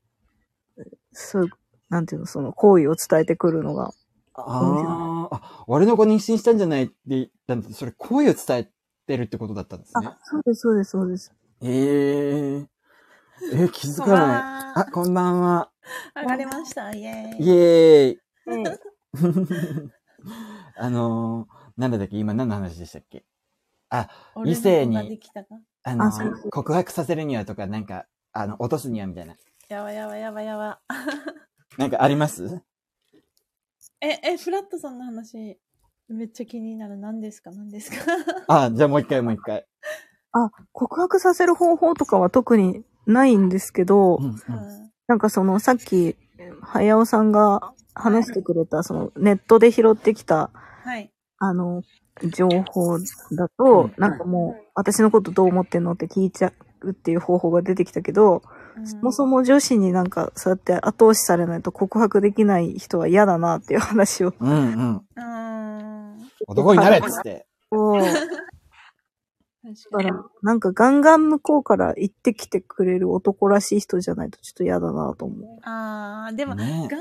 う。そう、なんていうの、その行為を伝えてくるのが。ああ、俺の子妊娠したんじゃないって言ったんだそれ行為を伝えてるってことだったんですね。あ、そうです、そうです、そうです。ええー、えー、気づかない。あ、こんばんは。上がりました。イェーイ。イェーイ。あのー、なんだっけ？今何の話でしたっけ？あ、異性に、あの、告白させるにはとか、なんか、あの、落とすにはみたいな。やばやばやばやば。なんかあります？え、え、フラットさんの話、めっちゃ気になる。何ですか？何ですか？あ、じゃあもう一回もう一回。あ、告白させる方法とかは特にないんですけど、うんうん、なんかその、さっき、はやおさんが話してくれた、その、ネットで拾ってきた、はい。あの、情報だと、なんかもう、私のことどう思ってんのって聞いちゃうっていう方法が出てきたけど、うん、そもそも女子になんかそうやって後押しされないと告白できない人は嫌だなっていう話を。うんうん。うん。男になれっつって。そう。だから、なんかガンガン向こうから行ってきてくれる男らしい人じゃないとちょっと嫌だなと思う。ああ、でも、ね、ガンガン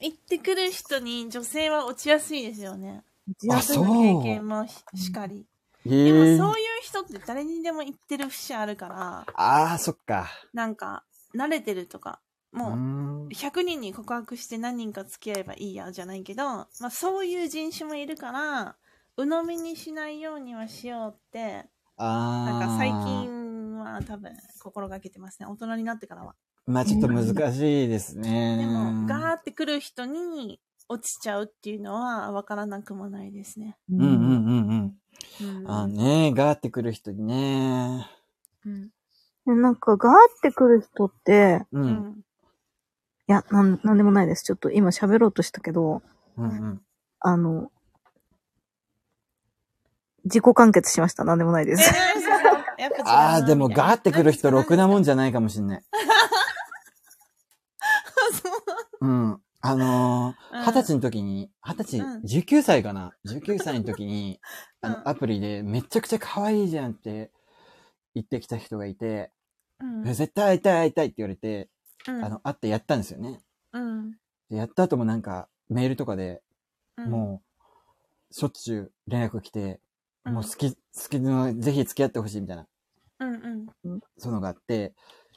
行ってくる人に女性は落ちやすいですよね。あ、そう。経験もしかり。でもそういう人って誰にでも言ってる節あるから。ああ、そっか。なんか、慣れてるとか、もう、100人に告白して何人か付き合えばいいや、じゃないけど、まあそういう人種もいるから、鵜呑みにしないようにはしようって、なんか最近は多分心がけてますね。大人になってからは。まあちょっと難しいですね。でも、ガーって来る人に落ちちゃうっていうのは分からなくもないですね。うんうんうんうん。うん、あねガーってくる人にね。うん。なんか、ガーってくる人って、うん。いや、なん、なんでもないです。ちょっと今喋ろうとしたけど、うんうん。あの、自己完結しました。なんでもないです。ああ、でもガーってくる人、ろくなもんじゃないかもしんない。うん。あのー、二、十、歳の時に、二十歳、十、九、歳かな ?19 歳の時に、あの、アプリでめちゃくちゃ可愛いじゃんって言ってきた人がいて、うん、絶対会いたい会いたいって言われて、うん、あの、会ってやったんですよね。うん、でやった後もなんか、メールとかで、もう、しょっちゅう連絡来て、もう好き、好きの、ぜひ付き合ってほしいみたいな、うんうん、そういうのがあって、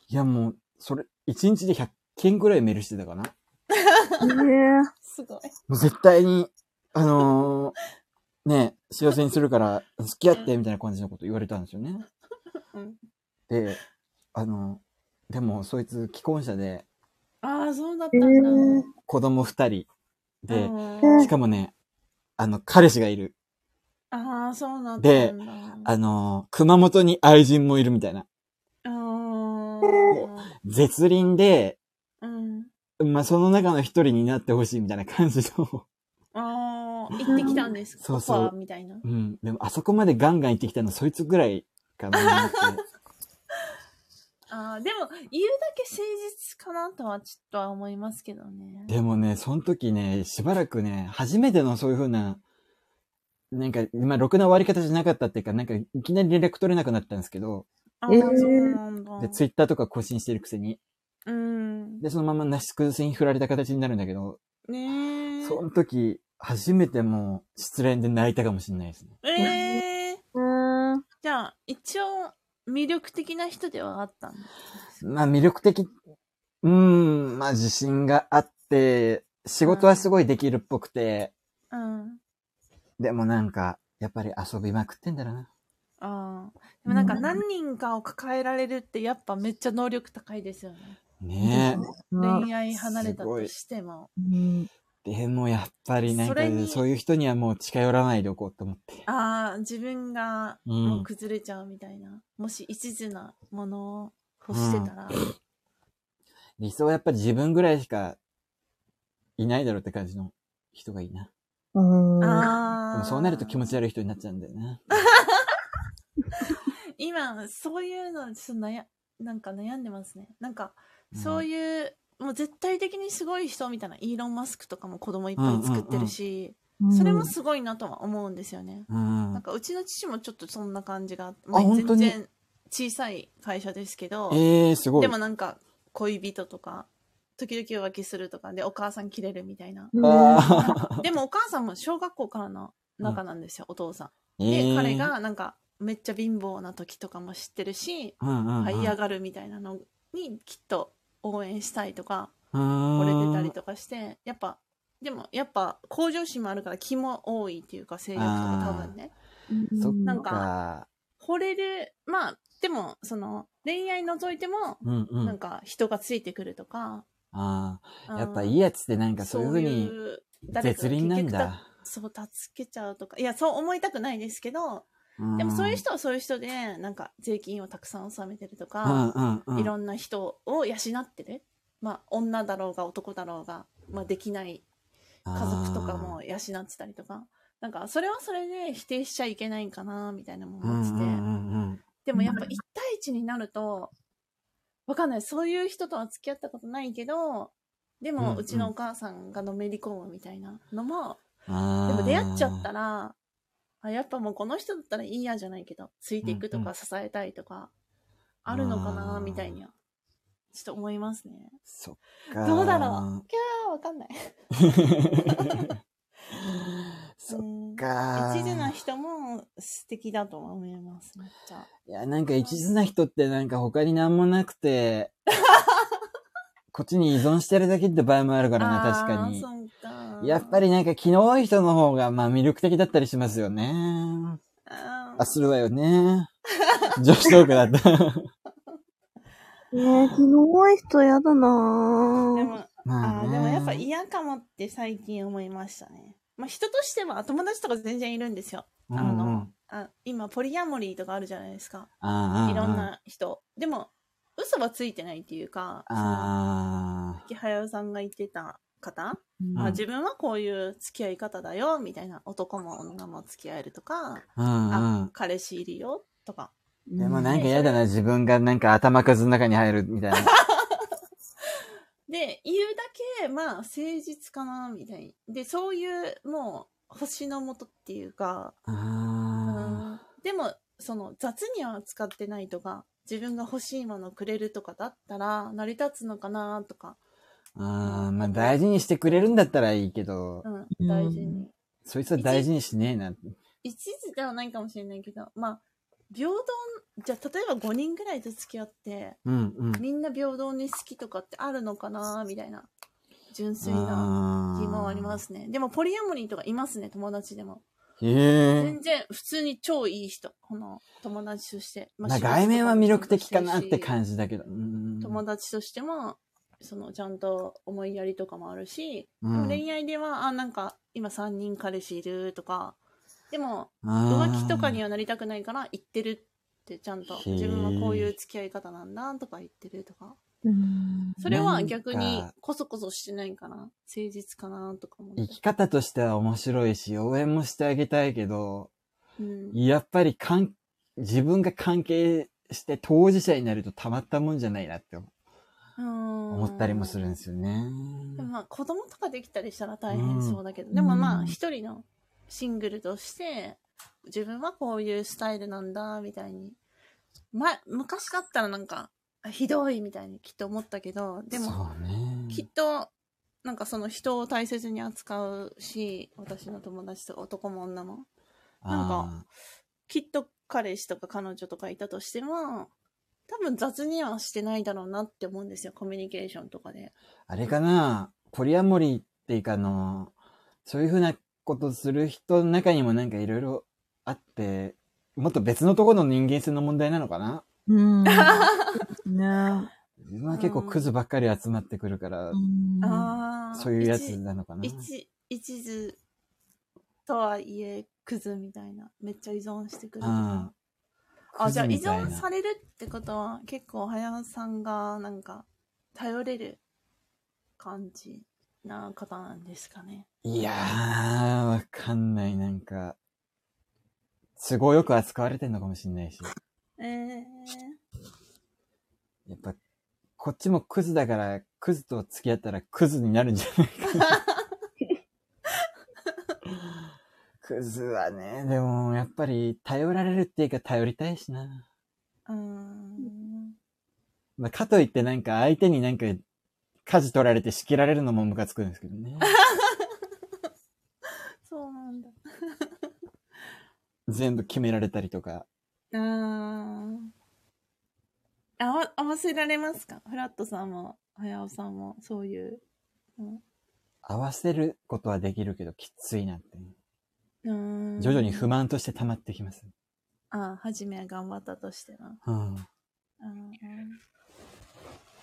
いやもう、それ、一日で100件ぐらいメールしてたかな。えー、すごい。もう絶対に、あのー、ね、幸せにするから付き合ってみたいな感じのこと言われたんですよね。うん、で、あの、でもそいつ既婚者で、ああ、そうだったんだ。えー、子供二人で、しかもね、あの、彼氏がいる。ああ、そうなんだ。で、あの、熊本に愛人もいるみたいな。絶倫で、まあ、その中の一人になってほしいみたいな感じのああ、行ってきたんですか？そうそう。みたいな？うん。でも、あそこまでガンガン行ってきたの、そいつぐらいかなって。ああ、でも、言うだけ誠実かなとはちょっとは思いますけどね。でもね、その時ね、しばらくね、初めてのそういう風な、なんか、まあ、ろくな終わり方じゃなかったっていうか、なんか、いきなり連絡取れなくなったんですけど、あ、えーそうなんだ。で、ツイッターとか更新してるくせに。うん。で、そのままなし崩しに振られた形になるんだけど、ねえ。その時、初めてもう失恋で泣いたかもしれないですね。ええうん。じゃあ、一応、魅力的な人ではあったんだ。まあ魅力的、うーん、まあ自信があって、仕事はすごいできるっぽくて、うん。でもなんか、やっぱり遊びまくってんだろうな。ああ。でもなんか何人かを抱えられるってやっぱめっちゃ能力高いですよね。ね恋愛離れたとしても。うんえ。でもやっぱりなんかそういう人にはもう近寄らないでおこうと思って。ああ、自分がうんもう崩れちゃうみたいな。もし一途なものを欲してたら。理想はやっぱり自分ぐらいしかいないだろうって感じの人がいいな。うん。ああ。でもそうなると気持ち悪い人になっちゃうんだよね。今、そういうの、ちょっと悩、なんか悩んでますね。なんか、そういう、もう絶対的にすごい人みたいな、イーロン・マスクとかも子供いっぱい作ってるし、それもすごいなとは思うんですよね。うん。なんか、うちの父もちょっとそんな感じが全然小さい会社ですけど。でもなんか、恋人とか、時々浮気するとかでお母さん切れるみたいな。でもお母さんも小学校からの仲なんですよ、お父さん。えで、ー彼、がなんか、めっちゃ貧乏な時とかも知ってるし、うんうんうん、這い上がるみたいなのにきっと応援したいとか、惚惚れてたりとかして、やっぱ、でもやっぱ向上心もあるから気も多いっていうか性欲とか多分ね。なんかか。惚れる、まあ、でも、その、恋愛除いても、うんうん。なんか人がついてくるとか、ああ。やっぱいいいやつってなんかそういうふうに絶倫なんだ。そう、助けちゃうとか。いや、そう思いたくないですけど、でもそういう人はそういう人で、なんか税金をたくさん納めてるとか、いろんな人を養ってる。まあ、女だろうが男だろうが、まあ、できない家族とかも養ってたりとか。なんか、それはそれで否定しちゃいけないかな、みたいなのも思ってて。でもやっぱ1対1になると、わかんない。そういう人とは付き合ったことないけど、でも、うちのお母さんがのめり込むみたいなのも、うん。でも出会っちゃっら。たら、あ、やっぱもうこの人だったらいいやじゃないけど、ついていくとうんうか支えたいとか、あるのかな、みたいには、ちょっと思いますね。そっか。どうだろうキャー、わかんない。そっうんか。一途な人も素敵だと思います、めっちゃ。いや、なんか一途な人ってなんか他になんもなくて、こっちに依存してるだけって場合もあるからな、確かにあー。そうか。やっぱりなんか気の多い人の方がまあ魅力的だったりしますよね。あするわよね。女子トークだった。えー、気の多い人やだなでぁ。も、まあーでもやっぱ嫌かもって最近思いましたね。まあ人としては友達とか全然いるんですよ。うんあの、うんあ今ポリアモリーとかあるじゃないですか。ああいろん。な人。でも、嘘はついてないっていうか、あ木早さんが言ってた方、うん。あ自分はこういう付き合い方だよ、みたいな。男も女も付き合えるとか、あ。うんうあん。彼氏いるよ、とか。でもなんか嫌だな、自分がなんか頭数の中に入るみたいな。で、言うだけ、まあ、誠実かな、みたいで、そういう、もう、星の元っていうか、あでも、その、雑には使ってないとか、自分が欲しいものくれるとかだったら、成り立つのかな、とか、あ。ああ、まあ大事にしてくれるんだったらいいけどう、ん、うん大事に。そいつは大事にしねえな。一途ではないかもしれないけど、まあ、平等、じゃあ、例えば5人ぐらいと付き合って、うんうん。みんな平等に好きとかってあるのかな、みたいな、純粋な疑問ありますね。でも、ポリアモリーとかいますね、友達でも。す。へえ。全然普通に超いい人。この友達として。まあ外面は魅力的かなってじ。感じだけど。うん友達としても、そのちゃんと思いやりとかもあるし、うん。でも恋愛では、あ、なんか今3人彼氏いるとか、でも浮気とかにはなりたくないから言ってるってちゃんと自分はこういう付き合い方なんだとか言ってるとか。うん。それは逆にこそこそしてないかな。誠実かなとか生き方としては面白いし、応援もしてあげたいけど、うん。やっぱりかん自分が関係して当事者になるとたまったもんじゃないなって思思ったりもするんですよね。でもまあ子供とかできたりしたら大変そうだけど、でもまあ一人のシングルとして、自分はこういうスタイルなんだ、みたいに。ま、昔だったらなんか、ひどいみたいにきっと思ったけど、でも、きっと、なんかその人を大切に扱うし、私の友達とか男も女も。なんか、きっと彼氏とか彼女とかいたとしても、多分雑にはしてないだろうなって思うんですよ、コミュニケーションとかで。あれかなポリアモリーっていうかあの、そういうふうなことする人の中にもなんかいろいろあって、もっと別のところの人間性の問題なのかな？うん。ね自分は結構クズばっかり集まってくるから、そういうやつなのかな？一、一途とはいえ、クズみたいな。めっちゃ依存してくる。あ、じゃあ依存されるってことは、結構、早さんが、なんか、頼れる感じな方なんですかね。いやー、わかんない。なんか、都合よく扱われてんのかもしんないし。ええー、やっぱ、こっちもクズだから、クズと付き合ったらクズになるんじゃないかな。クズはね、でも、やっぱり、頼られるっていうか頼りたいしな。うん。まあ、かといってなんか相手になんか、舵取られて仕切られるのもムカつくんですけどね。そうなんだ。全部決められたりとか。ああ。わ、合わせられますか？フラットさんも、はやおさんも、そういう、うん。合わせることはできるけど、きついなって。徐々に不満として溜まってきます。ああ、初めは頑張ったとしてな。うん。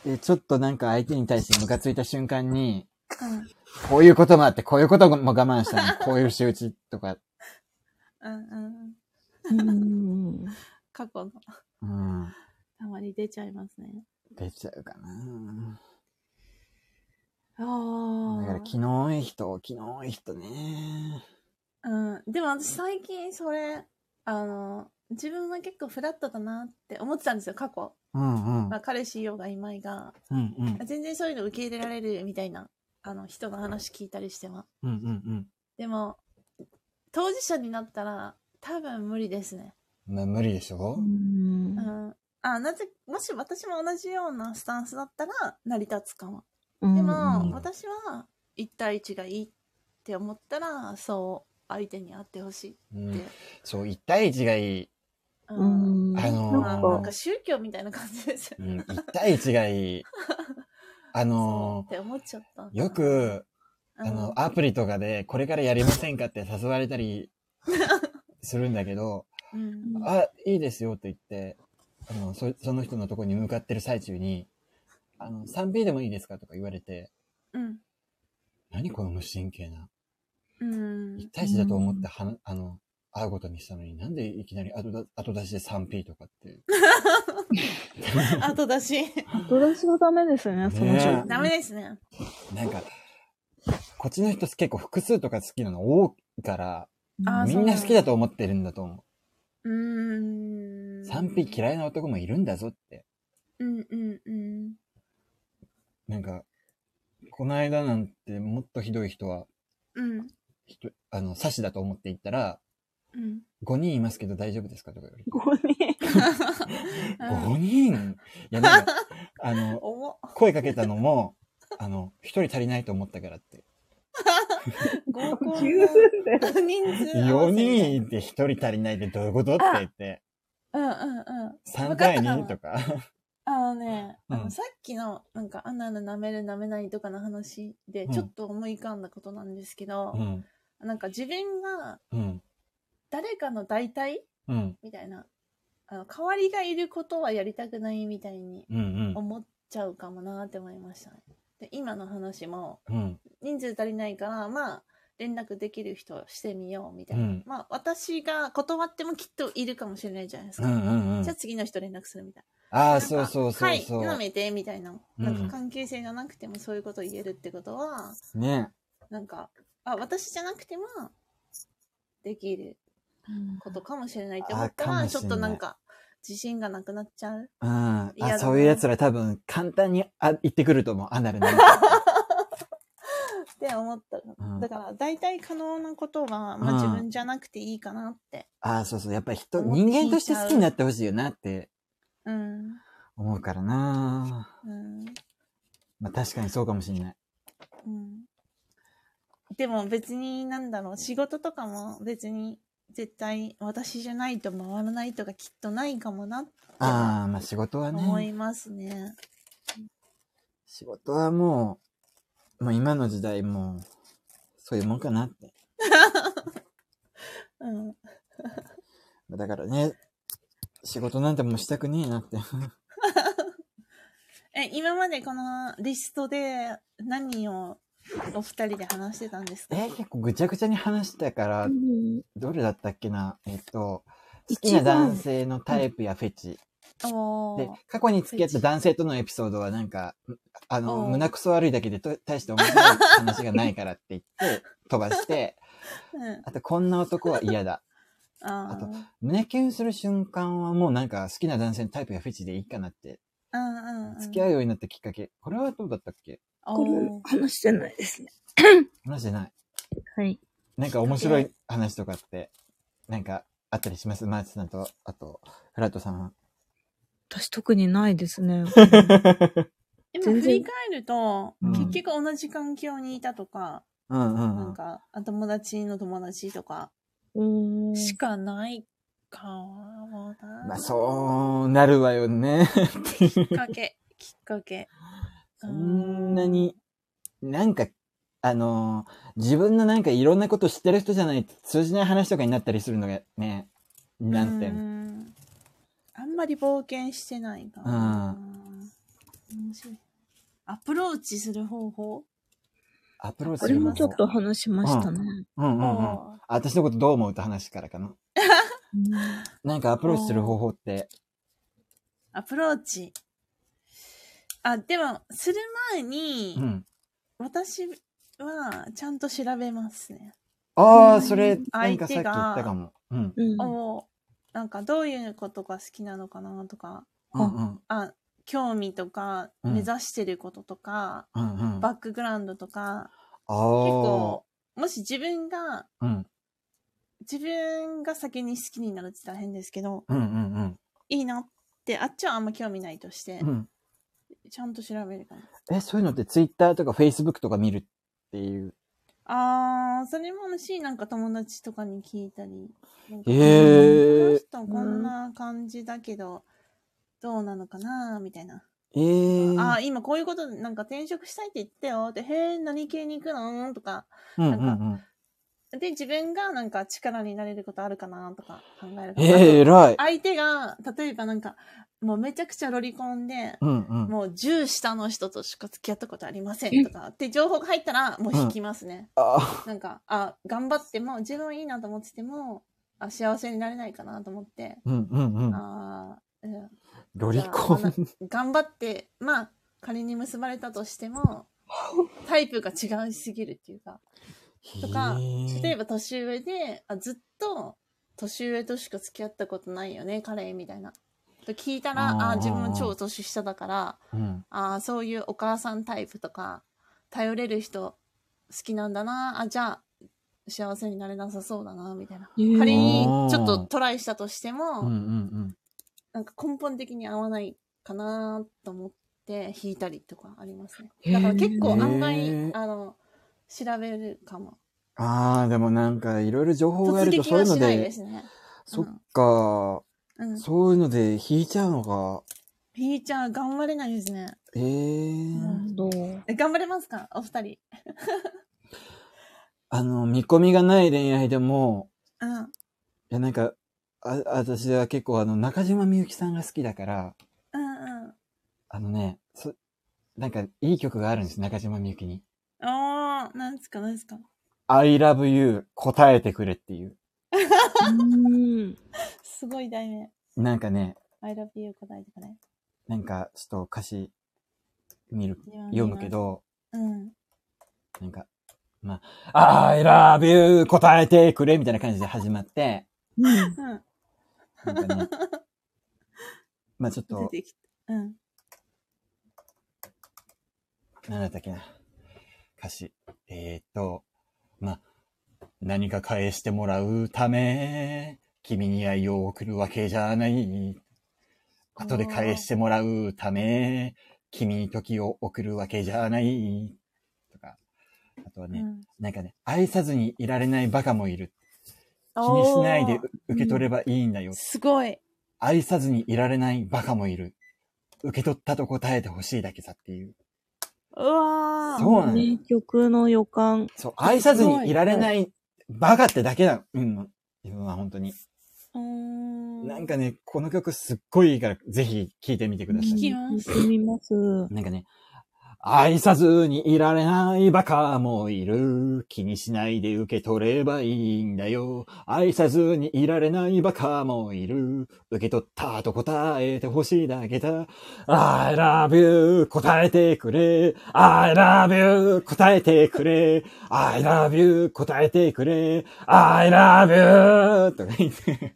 で、ちょっとなんか相手に対してムカついた瞬間に、うん、こういうこともあって、こういうことも我慢したの、こういう仕打ちとか。うんうん。過去の。うん。たまに出ちゃいますね。出ちゃうかな。ああ。だから気の多い人、気の多い人ね。うん。でも私最近それ、あの、自分は結構フラットだなって思ってたんですよ、過去。うんうん。まあ、彼氏いようがいまいが、うんうん。全然そういうの受け入れられるみたいな、あの、人の話聞いたりしては。うんうんうん。でも、当事者になったら、多分無理ですね。まあ、無理でしょ？うん。あ、なぜ、もし私も同じようなスタンスだったら、成り立つかも。でも、私は、1対1がいいって思ったら、そう相手に会ってほしいって、うん、そう1対1がいい。うん、あのー、なんか宗教みたいな感じですよ。ね、うん、1対1がいい。あのー、って思っちゃったよくあの、アプリとかでこれからやりませんかって誘われたりするんだけど、うん、あ、いいですよって言って、あの、そその人のとこに向かってる最中に、あの、3P でもいいですかとか言われて、うん、何この無神経な。一対一だと思っては、あの、会うことにしたのになんでいきなり後だ後出しで 3P とかって。後出し。後出しはダメですよね、その状ダメですね。なんか、こっちの人結構複数とか好きなの多いから、みんな好きだと思ってるんだと思う。うん。3P 嫌いな男もいるんだぞって。うんうんうん。なんか、この間なんてもっとひどい人は、うん。あの、刺しだと思って行ったら、うん。5人いますけど大丈夫ですか？とか言われて。5人 ?5 人？いや、なんか、あの、声かけたのも、あの、1人足りないと思ったからって。合コン人数4人いて1人足りないってどういうことって言って。うんうんうん。3対2とか。あのね、あの、さっきの、なんか、あんなの舐める舐めないとかの話で、ちょっと思い浮かんだことなんですけど、うん、なんか自分が、誰かの代替、うん、みたいな、あの、代わりがいることはやりたくないみたいに思っちゃうかもなって思いましたね。で、今の話も、人数足りないから、まあ、連絡できる人してみようみたいな。うん、まあ、私が断ってもきっといるかもしれないじゃないですか。うんうんうん、じゃあ次の人連絡するみたいな。ああ、そうそうそうそう。はい、めて、みたいな。なんか関係性がなくてもそういうこと言えるってことは、ね。なんか、あ、私じゃなくても、できることかもしれないって思ったら、ちょっとなんか、自信がなくなっちゃう。うん。あ、そういう奴ら多分、簡単にあ言ってくると思う。アナルなっ って思った。だから、大体可能なことは、まあ自分じゃなくていいかなって。ああ、そうそう。やっぱり人、人間として好きになってほしいよなって、うん。思うからなうん。まあ確かにそうかもしれない。うん。でも別になんだろう、仕事とかも別に絶対私じゃないと回らないとかきっとないかもなってああ、まあ仕事はね。思いますね。仕事はもう、まあ今の時代もう、そういうもんかなって。うん。だからね、仕事なんてもうしたくねえなって。え、今までこのリストで何をお二人で話してたんですか？え結構ぐちゃぐちゃに話したから、どれだったっけな？えっと、好きな男性のタイプやフェチ。で、過去に付き合った男性とのエピソードはなんか、あの、胸くそ悪いだけでと大して面白い話がないからって言って 飛ばして、あと、こんな男は嫌だ。あと、胸キュンする瞬間はもうなんか好きな男性のタイプやフェチでいいかなって。付き合うようになったきっかけ。これはどうだったっけ？これ話してないですね。話してない。はい。なんか面白い話とかって、なんかあったりします？マーチさんと、あと、フラットさん。私特にないですね。でも振り返ると、結局同じ環境にいたとか、うんうん、なんか、友達の友達とか、しかないかもな。まあ、そうなるわよね。きっかけ、きっかけ。そんなに、なんか、あのー、自分のなんかいろんなこと知ってる人じゃないと通じない話とかになったりするのがね、なんて。んあんまり冒険してないかな。面白い。アプローチする方法？アプローチする方法。これもちょっと話しましたね。うん、うん、うんうん。私のことどう思う？って話からかな。なんかアプローチする方法って？アプローチ。あ、でも、する前に、うん、私はちゃんと調べますね。ああ、それ、なんかさっき言ったかも。うん。おなんかどういうことが好きなのかなとか、うんうん、あ興味とか、目指してることとか、うんうん、バックグラウンドとか、結構、もし自分が、うん、自分が先に好きになるって言ったら変ですけど、うんうんうん、いいなって、あっちはあんま興味ないとして、うん、ちゃんと調べるかな。え、そういうのってツイッターとかフェイスブックとか見るっていう？あー、それもあるし、なんか友達とかに聞いたり。ええー。この人こんな感じだけど、どうなのかなみたいな。ええー。あ、今こういうこと、なんか転職したいって言ってよって、へえ、何系に行くの？とか、なんか、うんうんうんで、自分がなんか力になれることあるかなとか考える。ええー、偉い。相手が、例えばなんか、もうめちゃくちゃロリコンで、うんうん、もう10下の人としか付き合ったことありませんとかって情報が入ったらもう引きますね。うん、なんか、あ、頑張っても、自分いいなと思ってても、あ、幸せになれないかなと思って。うんうんうん。あうん、ロリコン頑張って、まあ、仮に結ばれたとしても、タイプが違いすぎるっていうか。とか、例えば年上で、あずっと年上としか付き合ったことないよね、彼、みたいな。と聞いたら、あ自分超年下だから、うん、あそういうお母さんタイプとか、頼れる人好きなんだな、あ、じゃあ、幸せになれなさそうだな、みたいな。仮にちょっとトライしたとしても、うんうんうん、なんか根本的に合わないかなと思って弾いたりとかありますね。だから結構案外、あの、調べるかも。ああ、でもなんかいろいろ情報があるとそういうので、でね、そっか、うん、そういうので引いちゃうのか。引いちゃう、頑張れないですね。ええー、え。頑張れますか？お二人。あの、見込みがない恋愛でも、うん。いや、なんか、あ、私は結構あの、中島みゆきさんが好きだから、うんうん。あのね、そ、なんか、いい曲があるんです、中島みゆきに。ああ、なんですか、なんですか？I love you 答えてくれっていう。すごい題名。なんかね、I love you 答えてくれ。なんか、ちょっと歌詞見る、読むけど、うん。なんか、まあ、I love you 答えてくれみたいな感じで始まって、うん。なんかね、まあちょっと、うん。なんだったっけな。えー、っと、ま何か返してもらうため、君に愛を送るわけじゃない。後で返してもらうため、君に時を送るわけじゃない。とか。あとはね、うん、なんかね、愛さずにいられないバカもいる。気にしないで受け取ればいいんだよ。うん、すごい。愛さずにいられないバカもいる。受け取ったと答えてほしいだけさっていう。うわそうなの。名曲の予感。そう、愛さずにいられないバカってだけなの。うん、自分は本当に。なんかね、この曲すっごいいいから、ぜひ聴いてみてください。聴きます。みます。なんかね、愛さずにいられないバカもいる。気にしないで受け取ればいいんだよ。愛さずにいられないバカもいる。受け取ったと答えてほしいだけだ。I love you 答えてくれ。I love you 答えてくれ。I love you 答えてくれ。I love you とか言って。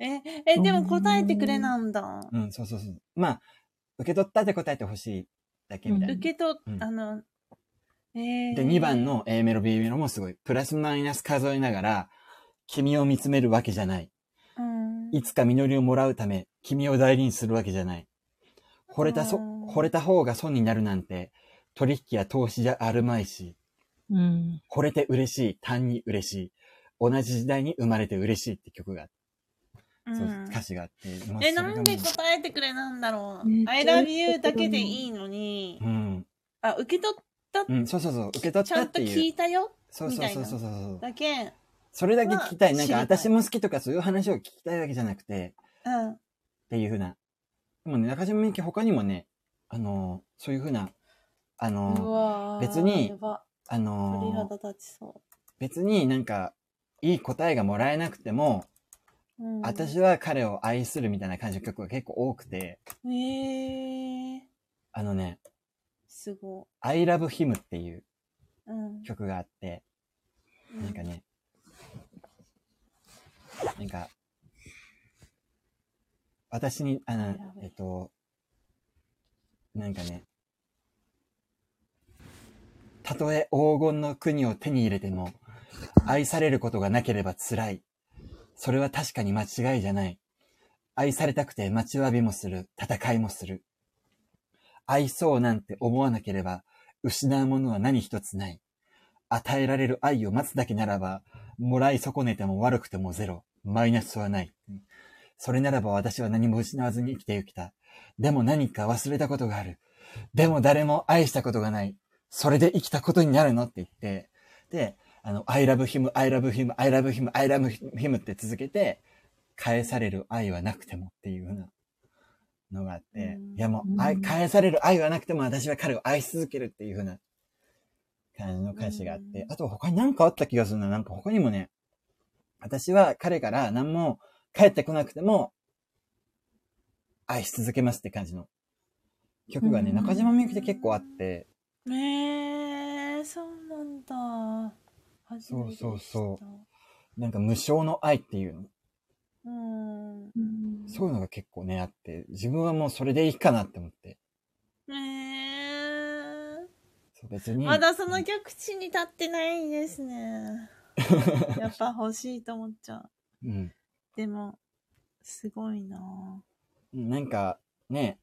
え、え、でも答えてくれなんだ。うん、そうそうそう。まあ、受け取ったって答えてほしいだけみたいな。受け取っ、うん、あの、えー、で、2番の A メロ B メロもすごい。プラスマイナス数えながら、君を見つめるわけじゃない。うん、いつか実りをもらうため、君を大事にするわけじゃない。惚れたそ、惚れた方が損になるなんて、取引や投資じゃあるまいし。うん、惚れて嬉しい、単に嬉しい。同じ時代に生まれて嬉しいって曲があって。そう、歌詞があって。え、なんで答えてくれなんだろう。I love you だけでいいのに。うん。あ、受け取った？うん、そうそうそう。受け取ったっていう。ちゃんと聞いたよ？そうそうそうそうそう。だけ。それだけ聞きたい。なんか私も好きとかそういう話を聞きたいわけじゃなくて。うん。っていうふうな。でもね、中島みゆき他にもね、あのー、そういうふうな、あのー、別に、あのー、別になんか、いい答えがもらえなくても、うん、私は彼を愛するみたいな感じの曲が結構多くて。へえー。あのね、すごい。I love him っていう曲があって、うん、なんかね、なんか、私に、あの、えっと、なんかね、たとえ黄金の国を手に入れても、愛されることがなければ辛い。それは確かに間違いじゃない。愛されたくて待ちわびもする、戦いもする。愛そうなんて思わなければ、失うものは何一つない。与えられる愛を待つだけならば、もらい損ねても悪くてもゼロ、マイナスはない。それならば私は何も失わずに生きてゆきた。でも何か忘れたことがある。でも誰も愛したことがない。それで生きたことになるのって言って、で、あの、I love him, I love him, I love him, I love him って続けて、返される愛はなくてもっていうふうなのがあって、いやもう、愛、返される愛はなくても私は彼を愛し続けるっていうふうな感じの歌詞があって、あと他に何かあった気がするな。なんか他にもね、私は彼から何も帰ってこなくても、愛し続けますって感じの曲がね、中島みゆきって結構あって。ねえ、そうなんだ。そうそうそう。なんか無償の愛っていうの。うん。そういうのが結構ね、あって、自分はもうそれでいいかなって思って。えー。別に。まだその極地に立ってないですね。やっぱ欲しいと思っちゃう。うん。でも、すごいななんか、ね、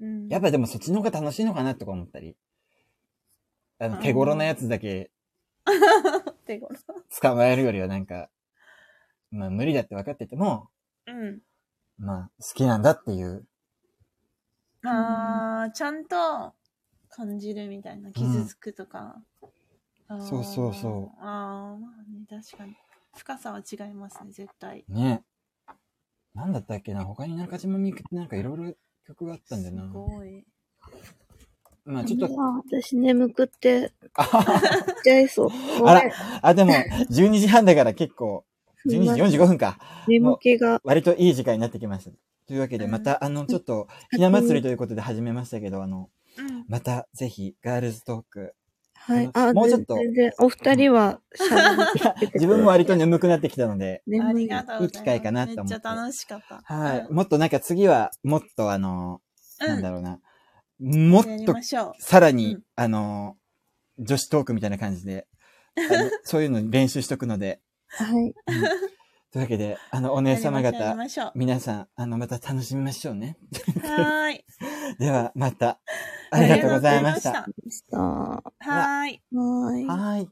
うん、やっぱでもそっちの方が楽しいのかなとか思ったり。あの、手頃なやつだけ 手頃。捕まえるよりはなんか、まあ無理だって分かってても、うん。まあ好きなんだっていう。ああ、ちゃんと感じるみたいな。傷つくとか。うん、そうそうそう。ああ、まあね、確かに。深さは違いますね、絶対。ね。なんだったっけな他に中島みゆきってなんかいろいろ曲があったんだよな。すごい。まあちょっと。私眠くって、ちゃいそう。あら、あ、でも、12時半だから結構、12時45分か。眠気が。割といい時間になってきました。というわけで、また、あの、ちょっと、ひな祭りということで始めましたけど、あの、また、ぜひ、ガールズトーク。はい。あ、もうちょっと。全然、お二人は、自分も割と眠くなってきたので、ありがとういい機会かなと思って。めっちゃ楽しかった。はい。もっとなんか次は、もっとあの、なんだろうな。もっと、さらに、うん、あの、女子トークみたいな感じで、そういうの練習しとくので。はい。うんというわけで、あの、お姉様方、皆さん、あの、また楽しみましょうね。はい。では、また、ありがとうございました。はい。はい。はい。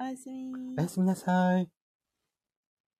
おやすみ。おやすみなさい。